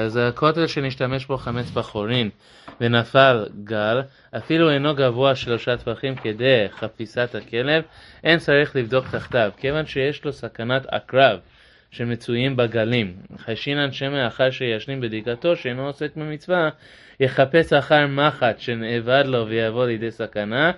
אז הכותל שנשתמש בו חמץ בחורין ונפל גל, אפילו אינו גבוה שלושה טפחים כדי חפיסת הכלב, אין צריך לבדוק תחתיו, כיוון שיש לו סכנת עקרב שמצויים בגלים. חשינן שמא אחר שישלים בדיקתו שאינו עוסק במצווה, יחפש אחר מחט שנאבד לו ויבוא לידי סכנה,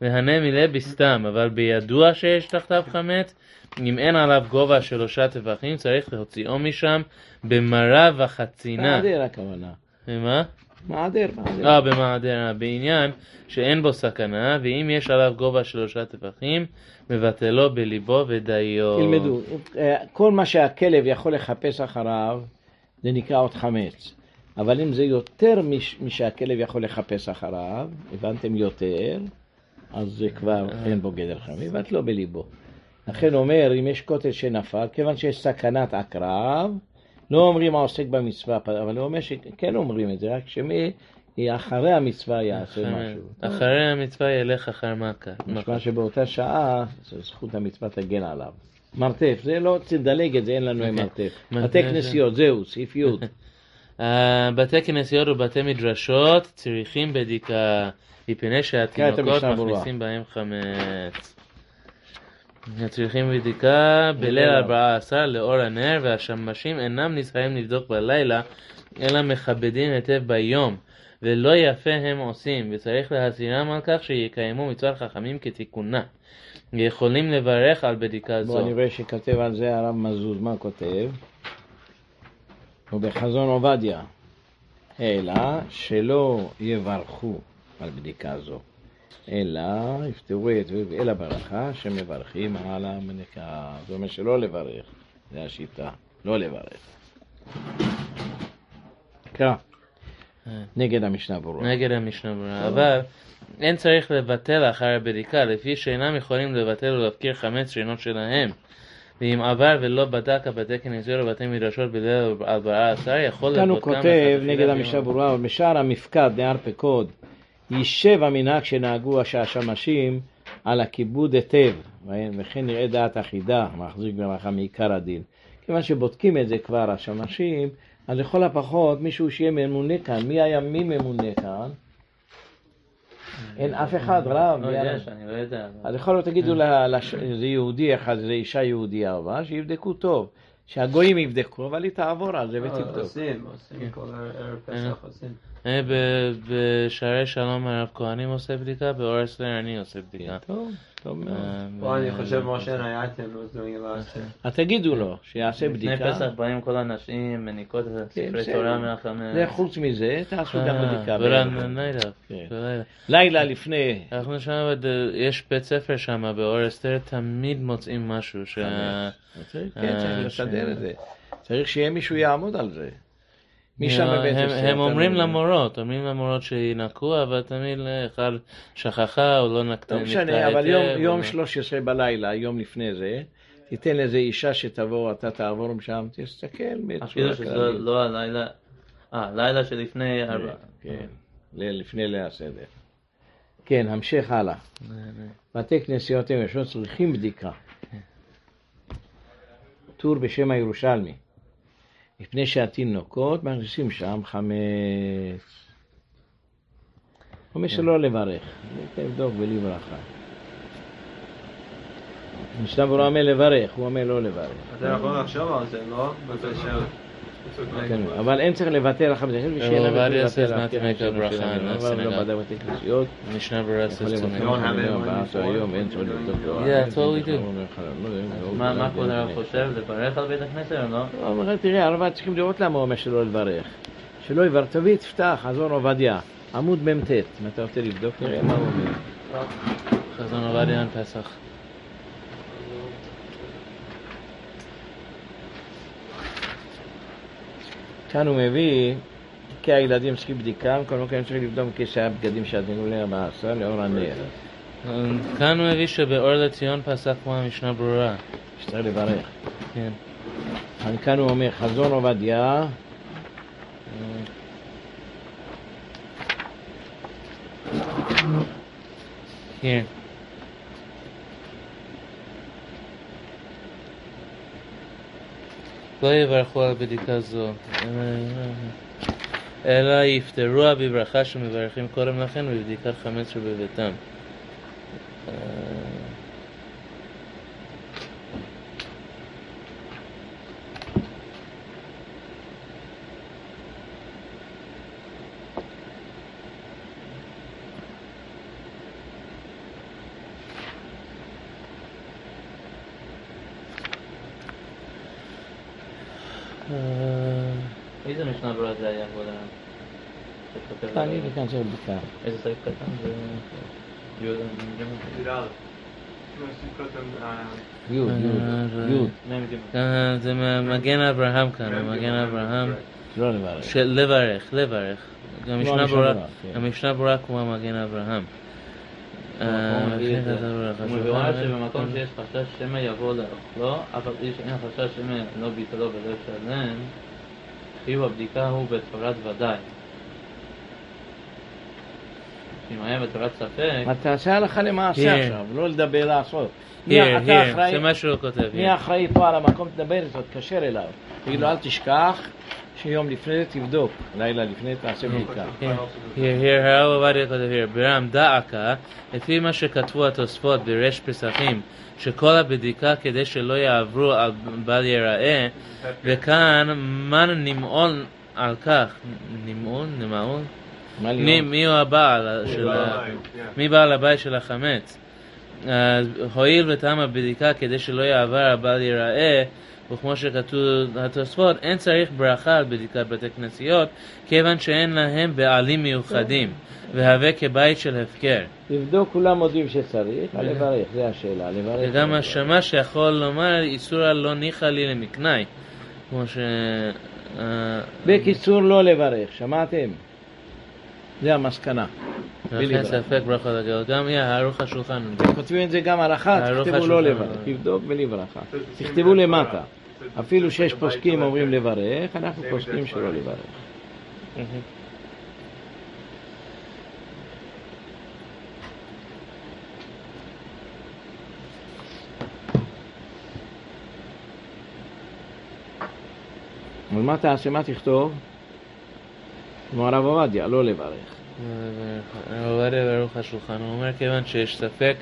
והנה מילא בסתם, אבל בידוע שיש תחתיו חמץ, אם אין עליו גובה שלושה טפחים, צריך להוציאו משם במרה וחצינה. מעדר הכוונה. ומה? מעדר, מעדר. אה, במעדר, בעניין שאין בו סכנה, ואם יש עליו גובה שלושה טפחים, מבטלו בליבו ודיו. תלמדו, אה, כל מה שהכלב יכול לחפש אחריו, זה נקרא עוד חמץ. אבל אם זה יותר מש- משהכלב יכול לחפש אחריו, הבנתם יותר, אז זה כבר אין בו גדר חמץ, יבטלו בליבו. לכן אומר, אם יש כותל שנפל, כיוון שיש סכנת עקרב, לא אומרים העוסק במצווה, אבל הוא אומר שכן אומרים את זה, רק שמי אחרי המצווה יעשה משהו. אחרי המצווה ילך אחר מכה. משמע שבאותה שעה, זכות המצווה תגן עליו. מרתף, זה לא, תדלג את זה, אין לנו עם מרתף. מרתף בתי כנסיות, זהו, סעיף י'. אה, בתי כנסיות ובתי מדרשות צריכים בדיקה, מפני שהתינוקות המשנה ברורה. מכניסים בהם חמץ. צריכים בדיקה בליל ארבעה עשר לאור הנר, והשמשים אינם נזהרים לבדוק בלילה, אלא מכבדים היטב ביום, ולא יפה הם עושים, וצריך להזהירם על כך שיקיימו מצוות חכמים כתיקונה. יכולים לברך על בדיקה בוא, זו. אני רואה שכתב על זה הרב מזוז, מה כותב? הוא בחזון עובדיה, אלא שלא יברכו על בדיקה זו, אלא יפתרו את אל הברכה שמברכים על המנקה. זאת אומרת שלא לברך, זה השיטה, לא לברך. קרא, נגד המשנה ברורה. נגד המשנה ברורה, אבל אין צריך לבטל אחר הבדיקה, לפי שאינם יכולים לבטל ולהפקיר חמץ שאינו שלהם. ואם עבר ולא בדק הבתי כנסיות ובתי מדרשות בליל ארבעה עשר, יכול כאן הוא כותב נגד. המשנה ברורה, ובשער המפקד, נהר פקוד, יישב המנהג שנהגו השמשים על הכיבוד היטב, וכן נראה דעת אחידה, מחזיק במלאכה מעיקר הדין. כיוון שבודקים את זה כבר השמשים, אז לכל הפחות מישהו שיהיה ממונה כאן. מי היה מי ממונה כאן? אין אף אחד, רב. לא, יש, אני לא יודע. אז יכול להיות תגידו זה יהודי אחד, זה אישה יהודייה, אבל שיבדקו טוב. שהגויים יבדקו, אבל היא תעבור על זה ותבדוק. עושים, עושים כל ערב פסח עושים. אה, ב- בשערי שלום הרב כהנים עושה בדיקה, באור אסלר אני עושה בדיקה. טוב, טוב מאוד. אה, פה אני חושב משה last year. אז תגידו לו, שיעשה לפני בדיקה. פסח באים כל הנשים, מניקות את כן, ספרי. תורה מהחמץ. זה חוץ מזה, תעשו גם אה, בדיקה. בלילה, כן. לילה לפני, אנחנו שם, יש בית ספר שם באור אסתר, תמיד מוצאים משהו כן, צריך לסדר את זה. צריך שיהיה מישהו יעמוד על זה. מי שם הם- הם- אומרים לא- למורות, אומרים למורות שינקו, אבל תמיד אחד שכחה או לא נקטה לא משנה, אבל יום- יום או- 13 בלילה, יום לפני זה, תיתן לאיזה אישה שתבוא, אתה תעבור משם, תסתכל אפילו שזה כללית. לא הלילה, אה, לילה שלפני ארבע. כן, לפני ליל הסדר. כן, המשך הלאה. בתי כנסיות הם צריכים בדיקה. טור בשם הירושלמי. מפני שהתינוקות מכניסים שם חמץ. אומר שלא לברך, תבדוק בלי ברכה. משנה ברורה אומר לברך, הוא אומר לא לברך. אתה יכול לחשוב על זה, לא? כן, אבל אין צריך לבטל the אבל לא synagogue. בדק בתי כנסיות. משנה ברורה לבטל מה כבוד הרב חושב? לברך על בית הכנסת או לא? הוא אומר, תראה, הרב צריכים לראות למה הוא אומר שלא לברך. שלא יברך, תביא, תפתח, חזון עובדיה, עמוד מ"ט, אם אתה רוצה לבדוק, תראה מה הוא אומר. חזון עובדיה על פסח. כאן הוא מביא, כי הילדים צריכים בדיקה, כל מקום צריך לבדוק כיסא הבגדים שעדינו להם בעשר, לאור הנר. כאן הוא מביא שבאור לציון פסק כמו המשנה ברורה. שצריך לברך. כן. כאן הוא אומר, חזון עובדיה, כן. לא יברכו על בדיקה זו. אלא יפטרוה בברכה שמברכים קודם לכן ובבדיקת חמץ שבביתם. איזה משנה ברורה זה היה, כבוד הרב? שכותב אני על- אכנס לבדיקה. איזה סעיף קטן זה? יהודה, י', י', י', כאן זה מגן אברהם כאן, מגן אברהם, לא לברך. של לברך, המשנה ברורה, כמו מגן אברהם. אה, הוא מביא את זה. וכן, הוא חשוב. מבואר שבמקום שיש חשש שמא יבוא לאכלו, אף על פי שאין חשש שמא לא ביטלו ולא שלם, חיוב הבדיקה הוא בצורת ודאי. אם היה בצורת ספק, מה תעשה הלכה למעשה Here. עכשיו, לא לדבר לעשות. אתה זה מה שהוא כותב. מי here. אחראי פה על המקום, תדבר איתו, תתקשר אליו. תגיד לו, אל תשכח שיום לפני זה תבדוק, לילה לפני תעשה בדיקה. הרב עובדיה כותב here, ברם דאקה, לפי מה שכתבו התוספות בריש פסחים, שכל הבדיקה כדי שלא יעברו על בל ייראה, וכאן מה נמעול על כך? נמעול? נמעול? מה מי? מי הוא הבעל של ה... מי בעל הבית של החמץ? הואיל ותם הבדיקה כדי שלא יעבר הבל ייראה, וכמו שכתוב התוספות, אין צריך ברכה על בדיקת בתי כנסיות, כיוון שאין להם בעלים מיוחדים, והווה כבית של הפקר. לבדוק, כולם מודים שצריך, על לברך, זה השאלה, לברך. וגם. השמש שיכול לומר, איסורא לא ניחא לי למקנאי, כמו ש... אה, בקיצור, לא לברך, שמעתם? זה המסקנה. לכן בלי ספק ברכה לגאות. גם יהיה ערוך השולחן. כותבים את זה גם על אחת, תכתבו. לא לברך, תבדוק בלי ברכה. תכתבו למטה. אפילו שיש פוסקים אומרים לברך, אנחנו פוסקים שלא לברך. מה תעשה, מה תכתוב? כמו הרב עובדיה, לא לברך. הרב עובדיה ברוך השולחן, הוא אומר כיוון שיש ספק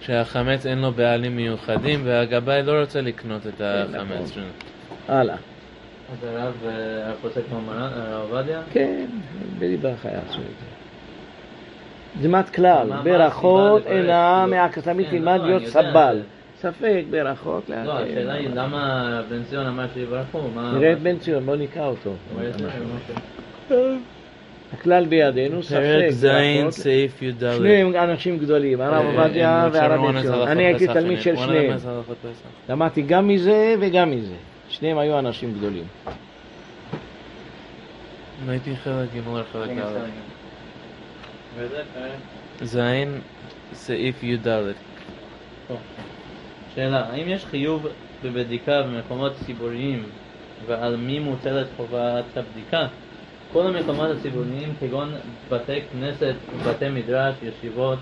שהחמץ אין לו בעלים מיוחדים והגבאי לא רוצה לקנות את החמץ שלו. הלאה. אז הרב אה, פוסק כמו מרן, הרב עובדיה, כן, בלי ברכה יעשו את זה. זמת כלל, ברכות? אינה כן, תלמד לא, להיות סבל. ספק, ברכות. לא, השאלה היא למה בן ציון אמר שיברכו, מה... נראה את בן ציון, בוא נקרא אותו. הכלל בידינו, ספק, פרק ז' ברכות. סעיף י"ד. שניהם אנשים גדולים, הרב אה, עובדיה אה, והרב בן ציון. אני הייתי תלמיד של שניהם. למדתי גם מזה וגם מזה. שניהם היו אנשים גדולים. הייתי חלק ג' חלק ז' סעיף י"ד. שאלה, האם יש חיוב בבדיקה במקומות ציבוריים ועל מי מוטלת חובת הבדיקה? כל המקומות הציבוריים כגון בתי כנסת, בתי מדרש, ישיבות,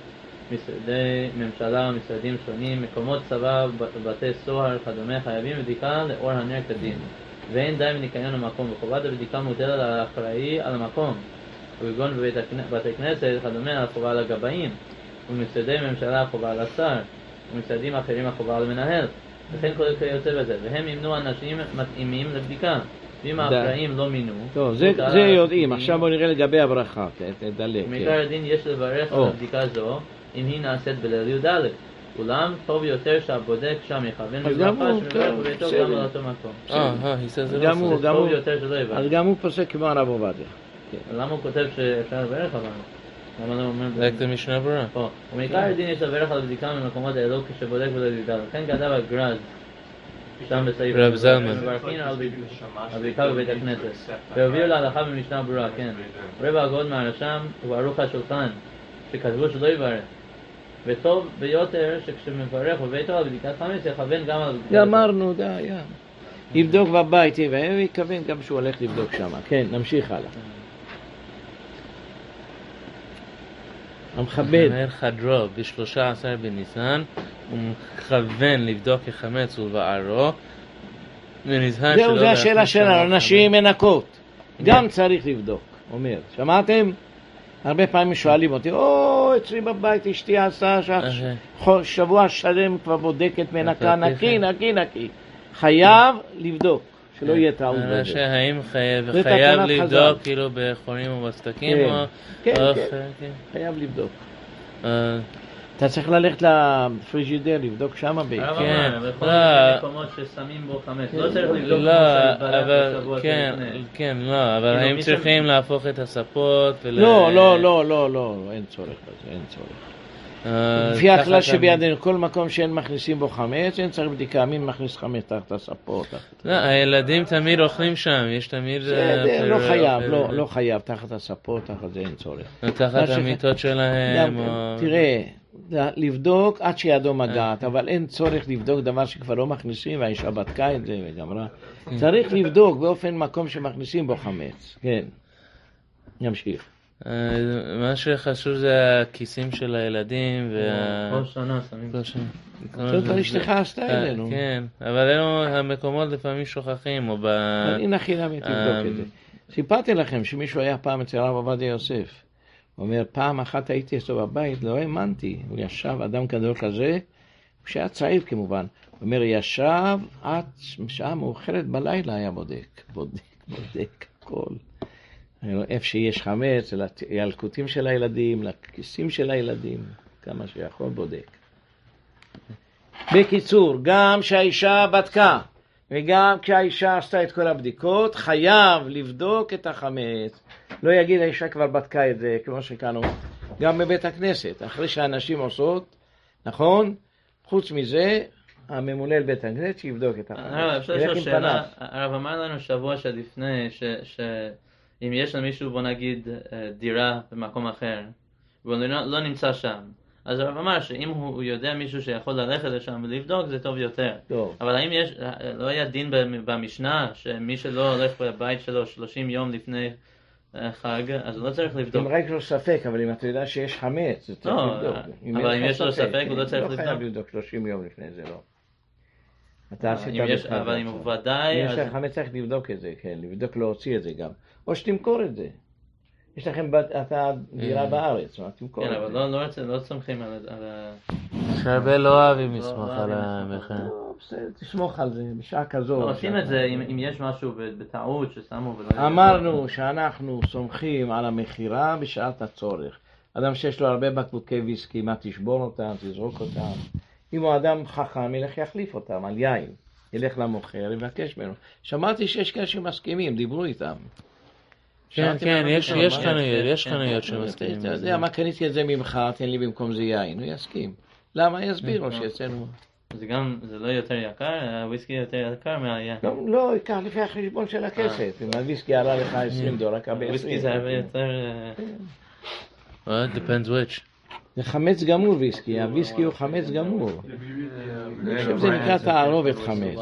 משרדי ממשלה, משרדים שונים, מקומות צבא, בתי סוהר וכדומה חייבים בדיקה לאור הנר כדין. ואין די בניקיון המקום וחובת הבדיקה מוטלת על האחראי על המקום. וכגון בבית הכנ- בתי כנסת וכדומה החובה על הגבאים ומשרדי ממשלה החובה על השר ומשרדים אחרים החובה על המנהל וכן כל כיוצא בזה והם ימנו אנשים מתאימים לבדיקה ואם. האחראים לא מינו טוב, זה זה יודעים, עכשיו בואו נראה לגבי הברכה. תדלג. כן. מעיקר הדין יש לברך. על הבדיקה זו אם היא נעשית בליל י"ד אולם טוב יותר שהבודק שם יכוון בברכה הוא, שמברך בביתו. גם על אותו מקום אה, אה, he says it גם. הוא, זה גם טוב הוא. יותר שלא יברך אז גם הוא פוסק כמו הרב עובדיה. למה הוא כותב שאפשר לברך אבל? למה לא אומר? Like the משנה ברורה. פה. ומעיקר הדין יש לברך על הבדיקה במקומות האלו כשבודק בליל י"ד לכן כתב הגרז שם בסעיף רב זלמן. מברכים על הבדיקה בבית הכנסת והביאו להלכה במשנה ברורה, כן רבע הגוד מהרשם וברוך השולחן שכתבו שלא יברך וטוב ביותר שכשמברך בביתו על בדיקת חמץ יכוון גם על בדיקת גמרנו, די, יא. יבדוק בבית, ויכוון גם שהוא הולך לבדוק שם. כן, נמשיך הלאה. המכבד, מנהל חדרו בשלושה עשר בניסן, הוא מכוון לבדוק כחמץ ולבערו, ונזהר שלא זהו, זה השאלה שלנו. נשים מנקות. גם צריך לבדוק. אומר, שמעתם? הרבה פעמים שואלים אותי, או, אצלי בבית אשתי עשה אוקיי. חו- שבוע שלם כבר בודקת מנקה, נקי. נקי, נקי. חייב לבדוק, שלא יהיה טעות אה, בזה. שהאם חייב לבדוק חז"ל. כאילו בחורים או בסדקים כן. כן, או- כן. כן. חייב לבדוק. אה, אתה צריך ללכת לפריג'ידר, לבדוק שמה ב... הרב כן, לא. מיני מקומות ששמים בו חמץ, לא צריך לבדוק כמו לא, אבל בשבוע כן. כן, לא, אבל כאילו, האם ש- צריכים להפוך את הספות? ול- לא, לא, לא, לא, לא, אין צורך בזה, אין צורך. אה, לפי הכלל תחת שבידינו, כל מקום שאין מכניסים בו חמץ, אין צריך בדיקה מי מכניס חמץ תחת הספות. תחת- לא, הילדים תמיד אוכלים שם, יש תמיד... אה, לא פר- חייב, לא לא חייב תחת הספות, תחת זה אין צורך. תחת מה ש- המיטות שלהם. תראה, לבדוק עד שידו מגעת, אבל אין צורך לבדוק דבר שכבר לא מכניסים, והאישה בדקה את זה וגמרה. צריך לבדוק באופן מקום שמכניסים בו חמץ, כן. נמשיך. אה, מה שחשוב זה הכיסים של הילדים וה... כל שנה שמים. כל שנה. אותו דבר אשתך עשתה אה, אלינו. כן, אבל אלו המקומות לפעמים שוכחים, או ב... אני נכי נמי תבדוק את זה. סיפרתי לכם שמישהו היה פעם אצל הרב עובדיה יוסף. הוא אומר, פעם אחת הייתי אצלו בבית, לא האמנתי. הוא ישב, אדם גדול כזה, כשהיה צעיר כמובן. הוא אומר, ישב עד שעה מאוחרת בלילה היה בודק. בודק, בודק, הכל. איפה שיש חמץ, לילקוטים של הילדים, לכיסים של הילדים, כמה שיכול בודק. בקיצור, גם כשהאישה בדקה וגם כשהאישה עשתה את כל הבדיקות, חייב לבדוק את החמץ. לא יגיד האישה כבר בדקה את זה, כמו שכאן אומרים. גם בבית הכנסת, אחרי שהנשים עושות, נכון? חוץ מזה, הממונה על בית הכנסת שיבדוק את הרב, החמץ. אפשר לשאול שאלה. הרב אמר לנו שבוע שלפני, ש- שאם יש למישהו, בוא נגיד, אה, דירה במקום אחר, והוא לא לא נמצא שם, אז הרב אמר שאם הוא יודע מישהו שיכול ללכת לשם ולבדוק, זה טוב יותר. טוב. אבל האם יש, לא היה דין במ- במשנה, שמי שלא הולך בבית שלו 30 יום לפני אה, חג, אז הוא לא צריך לבדוק. אם רק לו ספק, אבל אם אתה יודע שיש חמץ, זה צריך לא, לבדוק. אבל אם יש לו ספק, הוא לא צריך לא חייב לבדוק. לבדוק 30 יום לפני זה, לא. אתה עשית יש- בעצמך אבל אם ודאי, אם יש לך חמץ צריך לבדוק את זה, כן, לבדוק להוציא את זה גם. או שתמכור את זה. יש לכם, בת- אתה דירה אה. בארץ, מה, תמכור כן, את אבל זה. לא- לא רוצה- לא סומכים על ה- על ה... שהרבה לא אוהבים לא לסמוך על. המחיר. לא, בסדר, תסמוך על זה, בשעה כזו. לא, עושים את זה אם יש משהו ב- בטעות ששמו ולא... אמרנו שאנחנו סומכים על המכירה בשעת הצורך. אדם שיש לו הרבה בקבוקי ויסקי, מה תשבור אותם, תזרוק אותם. אם הוא אדם חכם, ילך יחליף אותם על יין. ילך למוכר, יבקש ממנו. שמעתי שיש כאלה שמסכימים, דיברו איתם. כן, כן, יש פתאום, יש? חנויות, יש כן, חנויות אתה שמסכימים אתה. יודע, מה קניתי את זה ממך, תן לי במקום זה יין, הוא יסכים. למה? יסביר לו שאצלנו... זה גם, זה לא יותר יקר? הוויסקי יותר יקר מהיין. לא, לא, ייקח לפי החשבון של הכסף. אם הוויסקי עלה לך 20 דולר, קבל 20. וויסקי זה הרבה יותר... אה, Well, it depends which. זה חמץ גמור ויסקי, הוויסקי הוא חמץ גמור. אני חושב שזה נקרא תערובת חמץ.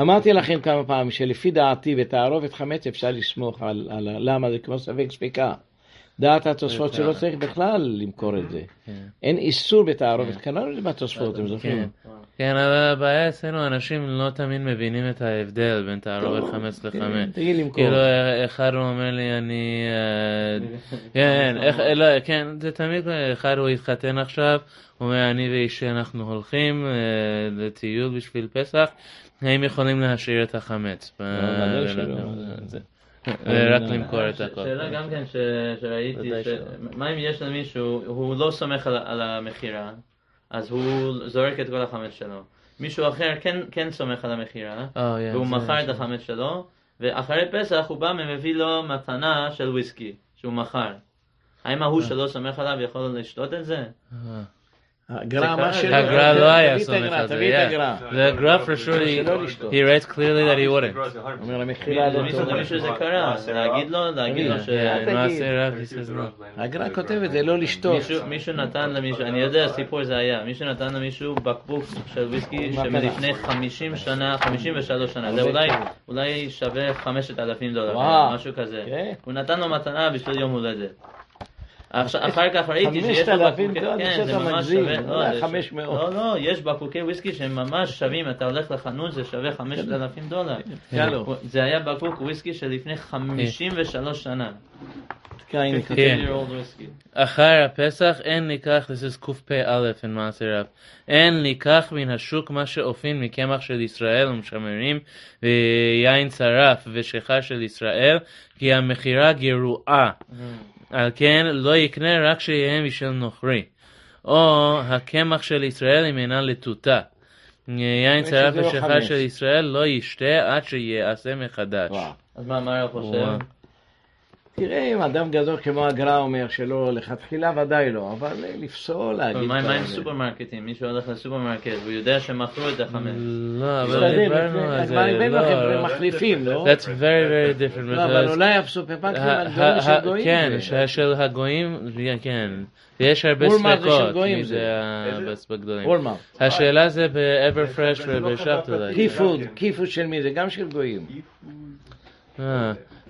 אמרתי לכם כמה פעמים שלפי דעתי בתערובת חמץ אפשר לסמוך על, על למה זה כמו ספק ספיקה. דעת התוספות שלא צריך בכלל למכור את זה. כן. אין איסור בתערובת, קראנו את זה בתוספות, אתם כן, זוכרים? כן, אבל הבעיה אצלנו, אנשים לא תמיד מבינים את ההבדל בין תערובת חמץ לחמץ. תגיד למכור. כאילו, אחד הוא אומר לי, אני... אה, כן, לא, כן, זה תמיד, אחד הוא התחתן עכשיו, הוא אומר, אני ואישי אנחנו הולכים אה, לטיול בשביל פסח, האם יכולים להשאיר את החמץ? ורק למכור את הכל. שאלה גם כן שראיתי. מה אם יש למישהו, הוא לא סומך על- על המכירה, אז הוא זורק את כל החמץ שלו. מישהו אחר כן- כן סומך על המכירה, Oh, yeah, והוא זה- מכר את החמץ שלו, ואחרי פסח הוא בא ומביא לו מתנה של וויסקי, שהוא מכר. האם ההוא שלא סומך עליו יכול לשתות את זה? אה. הגר"א, זה מה קרה, שלא... הגר"א תביא לא היה את סומך הגר"א, על זה, תביא את yeah. הגר"א. The graph for sure, he, לשתות. he writes clearly that he wouldn't. אומר למכירה לא למישהו טוב. למישהו זה קרה, להגיד לו, להגיד לו ש... Yeah, תגיד. מעשה רב, he says no. הגר"א כותב את זה, לא לשתות. מישהו, מישהו נתן למישהו, אני יודע, סיפור זה היה, מישהו נתן למישהו בקבוק של וויסקי מה שמלפני 50 שנה, 53 שנה, זה הרבה אולי, כסף. אולי שווה 5,000 דולר, וואו. משהו כזה. הוא נתן לו מתנה בשביל יום הולדת. עכשיו- אחר כך ראיתי שיש לו אלפים בקבוקי, כן, זה ממש שווה, אולי לא, זה ש- 500. לא, לא, יש בקבוקי וויסקי שהם ממש שווים, אתה הולך לחנות, זה שווה 5,000 דולר. יאללה. זה היה בקבוק וויסקי של לפני 53 שנה. כן. כתוב. 50 year old whiskey. אחר הפסח אין ניקח, this is קפ"א in מעשר רב, אין ניקח מן השוק מה שאופין מקמח של ישראל ומשמרים ויין צרף ושיכר של ישראל, כי המכירה גרועה, על כן לא יקנה רק שיהיה משל נוכרי, או הקמח של ישראל אם אינה לטוטה. יין צרף שזה לא. של ישראל לא ישתה עד שיעשה מחדש. וואו. אז מה מריה חושב? תראה, אם אדם גדול כמו הגר"א אומר שלא, לכתחילה ודאי לא, אבל לפסול, להגיד... מה עם. סופרמרקטים? מישהו הולך לסופרמרקט והוא יודע שמכרו את החמץ. לא, אבל דיברנו לפני- על זה. לכם, לא, הם מחליפים, לא? That's very very different. לא, אבל אולי הסופרמרקטים ה- הגדולים של גויים. כן, של הגויים, כן. ויש הרבה ספקות גויים מי זה. זה ה- בגדולים. וולמארט. השאלה זה ב-Everfresh ובשפטולייט. Key Food, Key Food של מי זה? גם של גויים.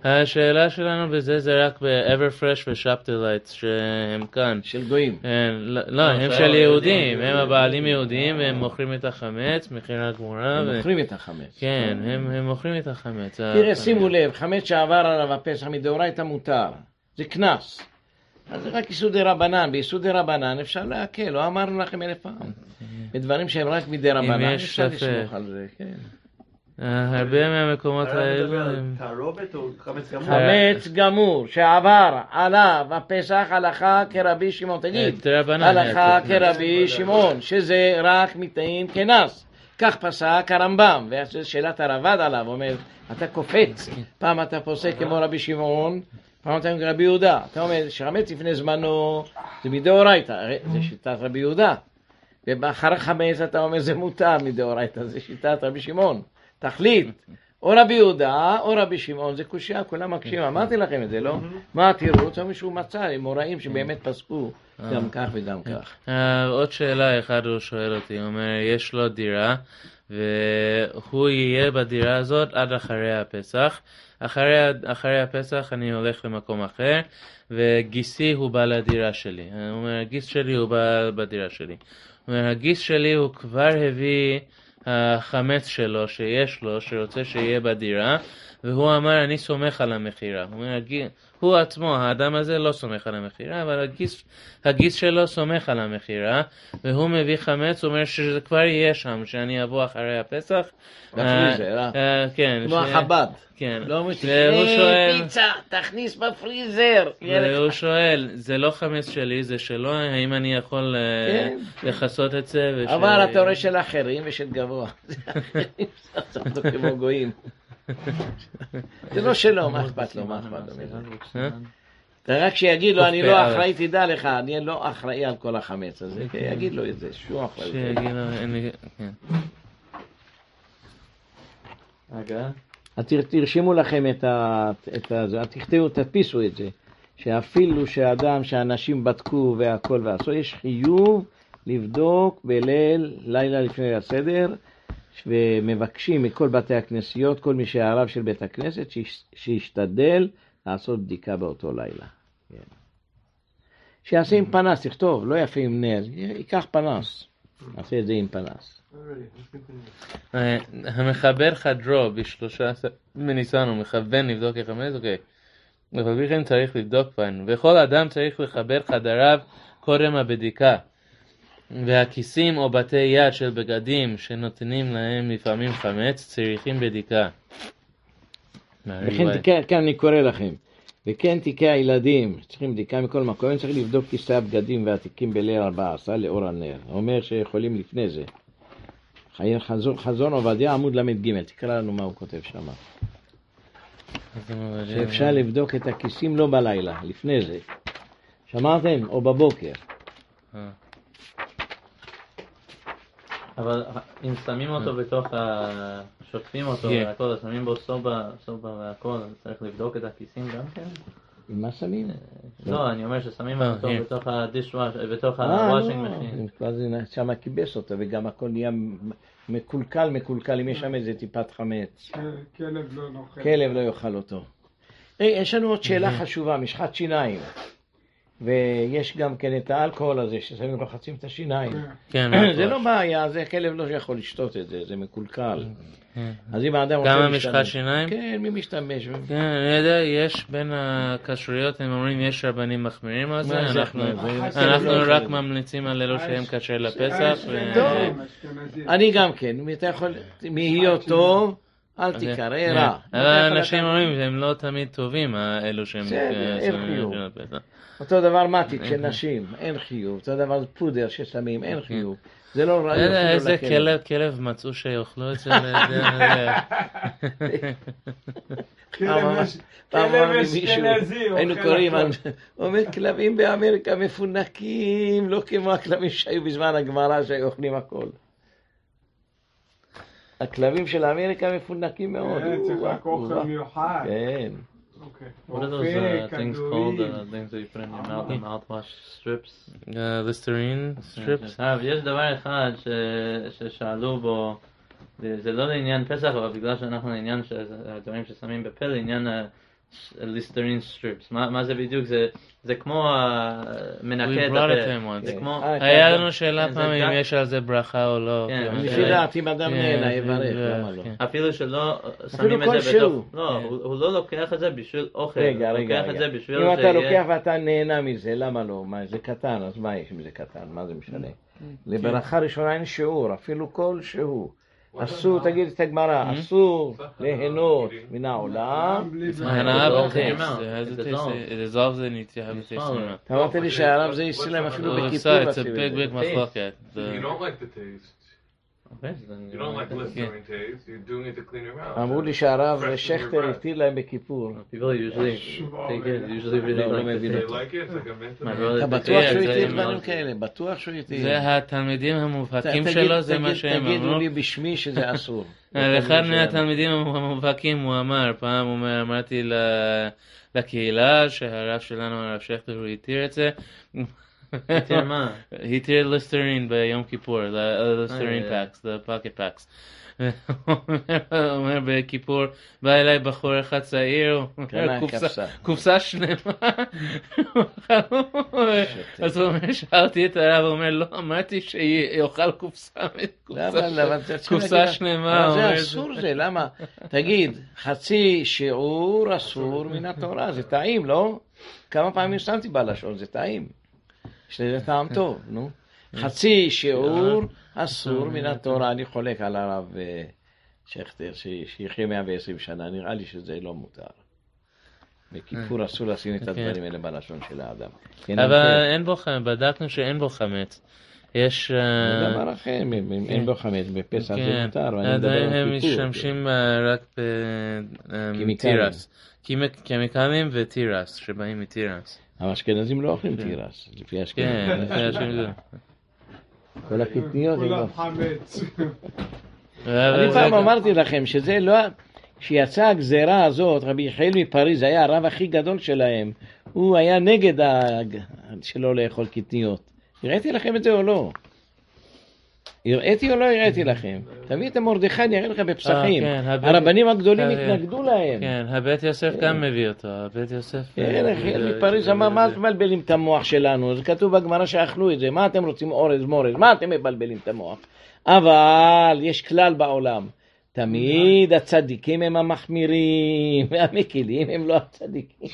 השאלה שלנו בזה זה רק ב-Everfresh ושפטולייט שהם כאן. של גויים. כן, לא, לא, הם של של היהודים. יהודים, הם הבעלים יהודים והם מוכרים את החמץ, מכירה גמורה. הם ו- מוכרים את החמץ. כן, הם הם מוכרים את החמץ. תראה. שימו לב, חמץ שעבר עליו הפסח מדאורייתא מותר. זה קנס. אז זה רק איסודי רבנן, באיסודי רבנן אפשר להקל, לא אמרנו לכם אלף פעם. בדברים שהם רק מדי רבנן, אפשר ספק. לסמוך על זה, כן. אה, הרבה מהמקומות האלו על הם... תערובת או חמץ גמור? חמץ גמור שעבר עליו הפסח הלכה כרבי שמעון, תגיד, אה, הלכה. כרבי שמעון, שזה רק מטעין כנס. כך פסק הרמב"ם, וזו שאלת הרב"ד עליו, אומר, אתה קופץ, פעם אתה פוסק כמו רבי שמעון, פעם אתה כמו רבי יהודה. אתה אומר, שחמץ לפני זמנו זה מדאורייתא, הרי זה שיטת רבי יהודה. ואחר חמץ אתה אומר זה מותר מדאורייתא, זה שיטת רבי שמעון. תחליט, או רבי יהודה או רבי שמעון, זה קושייה, כולם מקשים, אמרתי לכם את זה, לא? מה התירוץ? או מישהו מצא, אמוראים שבאמת פסקו גם כך וגם כך. אה, עוד שאלה אחד הוא שואל אותי, הוא אומר, יש לו דירה, והוא יהיה בדירה הזאת עד אחרי הפסח. אחרי, אחרי הפסח אני הולך למקום אחר, וגיסי הוא בא לדירה שלי. הוא אומר, הגיס שלי הוא בא בדירה שלי. הוא אומר, הגיס שלי הוא כבר הביא החמץ שלו, שיש לו, שרוצה שיהיה בדירה, והוא אמר, אני סומך על המכירה. הוא אומר, "הגי- הוא עצמו, האדם הזה לא סומך על המכירה, אבל הגיס, הגיס שלו סומך על המכירה, והוא מביא חמץ, הוא אומר שזה כבר יהיה שם, שאני אבוא אחרי הפסח. בפריזר, אה? אה, כן. כמו החב"ד. כן. לא והוא שואל, פיצה, תכניס בפריזר. והוא שואל, זה לא חמץ שלי, זה שלו, האם אני יכול אה, כן. לכסות את זה? אבל אתה רואה של אחרים ושל גבוה. זה כמו גויים. זה לא שלו, מה אכפת לו, מה אכפת לו? אה? אתה רק שיגיד לו, אני קופי לא א'. אחראי, תדע לך, אני לא אחראי על כל החמץ הזה. יגיד לו את זה, שהוא אחראי. שיגיד לו, אין לי... כן. רגע. אז תר- תרשמו לכם את ה... את ה... זה, תכתבו, תדפיסו את זה. שאפילו שאדם, שאנשים בדקו והכל ועשו, יש חיוב לבדוק בליל, לילה לפני הסדר, ומבקשים מכל בתי הכנסיות, כל מי שהרב של בית הכנסת, שיש- שישתדל לעשות בדיקה באותו לילה. כן. שיעשה עם פנס, תכתוב, לא יפה עם נר, ייקח פנס. נעשה את זה עם פנס. אה, המחבר חדרו בשלושה עשר בניסן הוא מכוון לבדוק איך חמץ, אוקיי. אבל על צריך לבדוק פעם. וכל אדם צריך לחבר חדריו קודם הבדיקה. והכיסים או בתי יד של בגדים שנותנים להם לפעמים חמץ צריכים בדיקה. וכן תיקי, כאן אני קורא לכם, וכן תיקי הילדים, צריכים בדיקה מכל מקום, צריך לבדוק כיסי הבגדים והתיקים בליל 14 לאור הנר. אומר שיכולים לפני זה. חזון, חזון עובדיה עמוד ל"ג, תקרא לנו מה הוא כותב שם. שאפשר לבדוק את הכיסים לא בלילה, לפני זה. שמעתם? או בבוקר. אה. אבל אם שמים אותו בתוך ה... שוטפים אותו כן. והכל, אז שמים בו סובה, סובה והכל, אז צריך לבדוק את הכיסים גם כן? עם מה שמים? לא, אני אומר ששמים אה, אותו כן. בתוך הדישווש, בתוך אה, הוואשינג לא, זה שם כיבס אותו, וגם הכל נהיה מקולקל, מקולקל, אם יש שם איזה טיפת חמץ. כלב לא נוכל. כלב לא יאכל אותו. יש לנו עוד שאלה חשובה, משחת שיניים. ויש גם כן את האלכוהול הזה, ששמים לוחצים את השיניים. כן, זה נכון. לא בעיה, זה כלב לא יכול לשתות את זה, זה מקולקל. כן. אז אם האדם רוצה גם להשתמש... המשחת שיניים? כן, מי משתמש? כן, אני יודע, יש בין הכשרויות, הם אומרים יש רבנים מחמירים על זה, זה? אנחנו זה? לא רק. ממליצים על אלו שהם כשר לפסח. אני גם כן, אם אתה יכול, מהיות טוב, אל תיקרא כן. רע. אבל אנשים אומרים שהם לא תמיד טובים, אלו שהם בסדר, אה, אין חיוב. אותו דבר מתיק של נשים, אין חיוב. אותו דבר פודר ששמים, אין חיוב. זה לא רע. איזה. כלב, כלב מצאו שיאכלו את זה. לי מישהו, היינו קוראים, אומר, כלבים באמריקה מפונקים, לא כמו הכלבים שהיו בזמן הגמרא שהיו אוכלים הכל. הכלבים של אמריקה מפונקים מאוד. כן, צריך רק אוכל. מיוחד. כן. What are those רופא, uh, things called? כדורים. Uh, things that you put in your mouth, the mouthwash strips? Listerine strips. עכשיו, יש דבר אחד ששאלו בו, זה זה לא לעניין פסח, אבל בגלל שאנחנו לעניין של הדברים ששמים בפה, לעניין Listerine strips. מה זה בדיוק? זה- זה כמו ה- מנקה We את הפה. אה, היה כן. לנו שאלה פעם אם יש על זה ברכה או לא. כן, לפי דעת, אם אדם כן, נהנה, יברך, למה לא? אפילו שלא שמים את כלשהו. זה בתוך... לא, כן. הוא הוא לא לוקח את זה בשביל אוכל. רגע, רגע, רגע. אם אתה לוקח ואתה נהנה מזה, למה לא? מה, זה קטן, אז מה יש אם זה קטן? מה זה משנה? לברכה ראשונה אין שיעור, אפילו כלשהו. אסור, תגיד את הגמרא, אסור ליהנות מן העולם. בלי It's בעיה. הנאה לא, בטקסט, זה it has a It taste, dissolves. it dissolves and it has a taste swallow in it. אתה אמרת לי שהרב זה אצלם אפילו Oh, בכיפור. so You The- don't like the taste. אוקיי, אז אני- You don't like listerine taste. You're doing it to clean your mouth. אמרו לי שהרב שכטר. התיר להם בכיפור. People usually take it, usually really like it. אתה בטוח שהוא התיר זה דברים כאלה? בטוח שהוא התיר. זה התלמידים המובהקים שלו, זה מה שהם תגידו אמרו. לי בשמי שזה אסור. על אחד מהתלמידים המובהקים הוא אמר, פעם הוא אומר, אמרתי לקהילה שהרב שלנו, הרב שכטר, הוא התיר את זה. התיר מה? התיר Listerine ביום כיפור, Listerine packs, packs. הוא אומר בכיפור, בא אליי בחור אחד צעיר, "קופסה- קופסה." קופסה שלמה. אז הוא אומר, שאלתי את הרב, הוא אומר, לא, אמרתי שיאכל קופסה, שלמה. זה אסור זה, למה? תגיד, חצי שיעור אסור מן התורה, זה טעים, לא? כמה פעמים שמתי בלשון, זה טעים. יש לזה טעם טוב, נו. חצי שיעור אסור מן התורה, אני חולק על הרב אה, שכטר, שיחיה 120 שנה, נראה לי שזה לא מותר. בכיפור אסור לשים את כן. הדברים האלה בלשון של האדם. כן, אבל כן. אין בו חמץ, בדקנו שאין בו חמץ. יש... אה, אם אם אין בו חמץ בפסח זה כן, מותר, ואני מדבר על הם. משתמשים אה, רק קימיקלים. בתירס. קמיקלים ותירס, שבאים מתירס. האשכנזים לא אוכלים תירס, לפי כן, האשכנזים. לפי השם זה. כל הקטניות הם לא... כולם חמץ. אבל אני פעם גם- אמרתי לכם שזה לא... כשיצאה הגזרה הזאת, רבי יחיאל מפריז היה הרב הכי גדול שלהם. הוא היה נגד. שלא לאכול קטניות. הראיתי לכם את זה או לא? הראיתי או לא הראיתי לכם? תביא את המרדכי, אני אראה לך בפסחים. אה, כן, הרבנים הגדולים אה, התנגדו להם. כן, הבית יוסף גם מביא אותו, הבית יוסף... כן, אה, מפריז אמר, מה אתם מבלבלים את המוח שלנו? זה כתוב בגמרא שאכלו את זה, מה אתם רוצים אורז מורז? מה אתם מבלבלים את המוח? אבל יש כלל בעולם, תמיד הצדיקים הם המחמירים, והמקילים הם לא הצדיקים.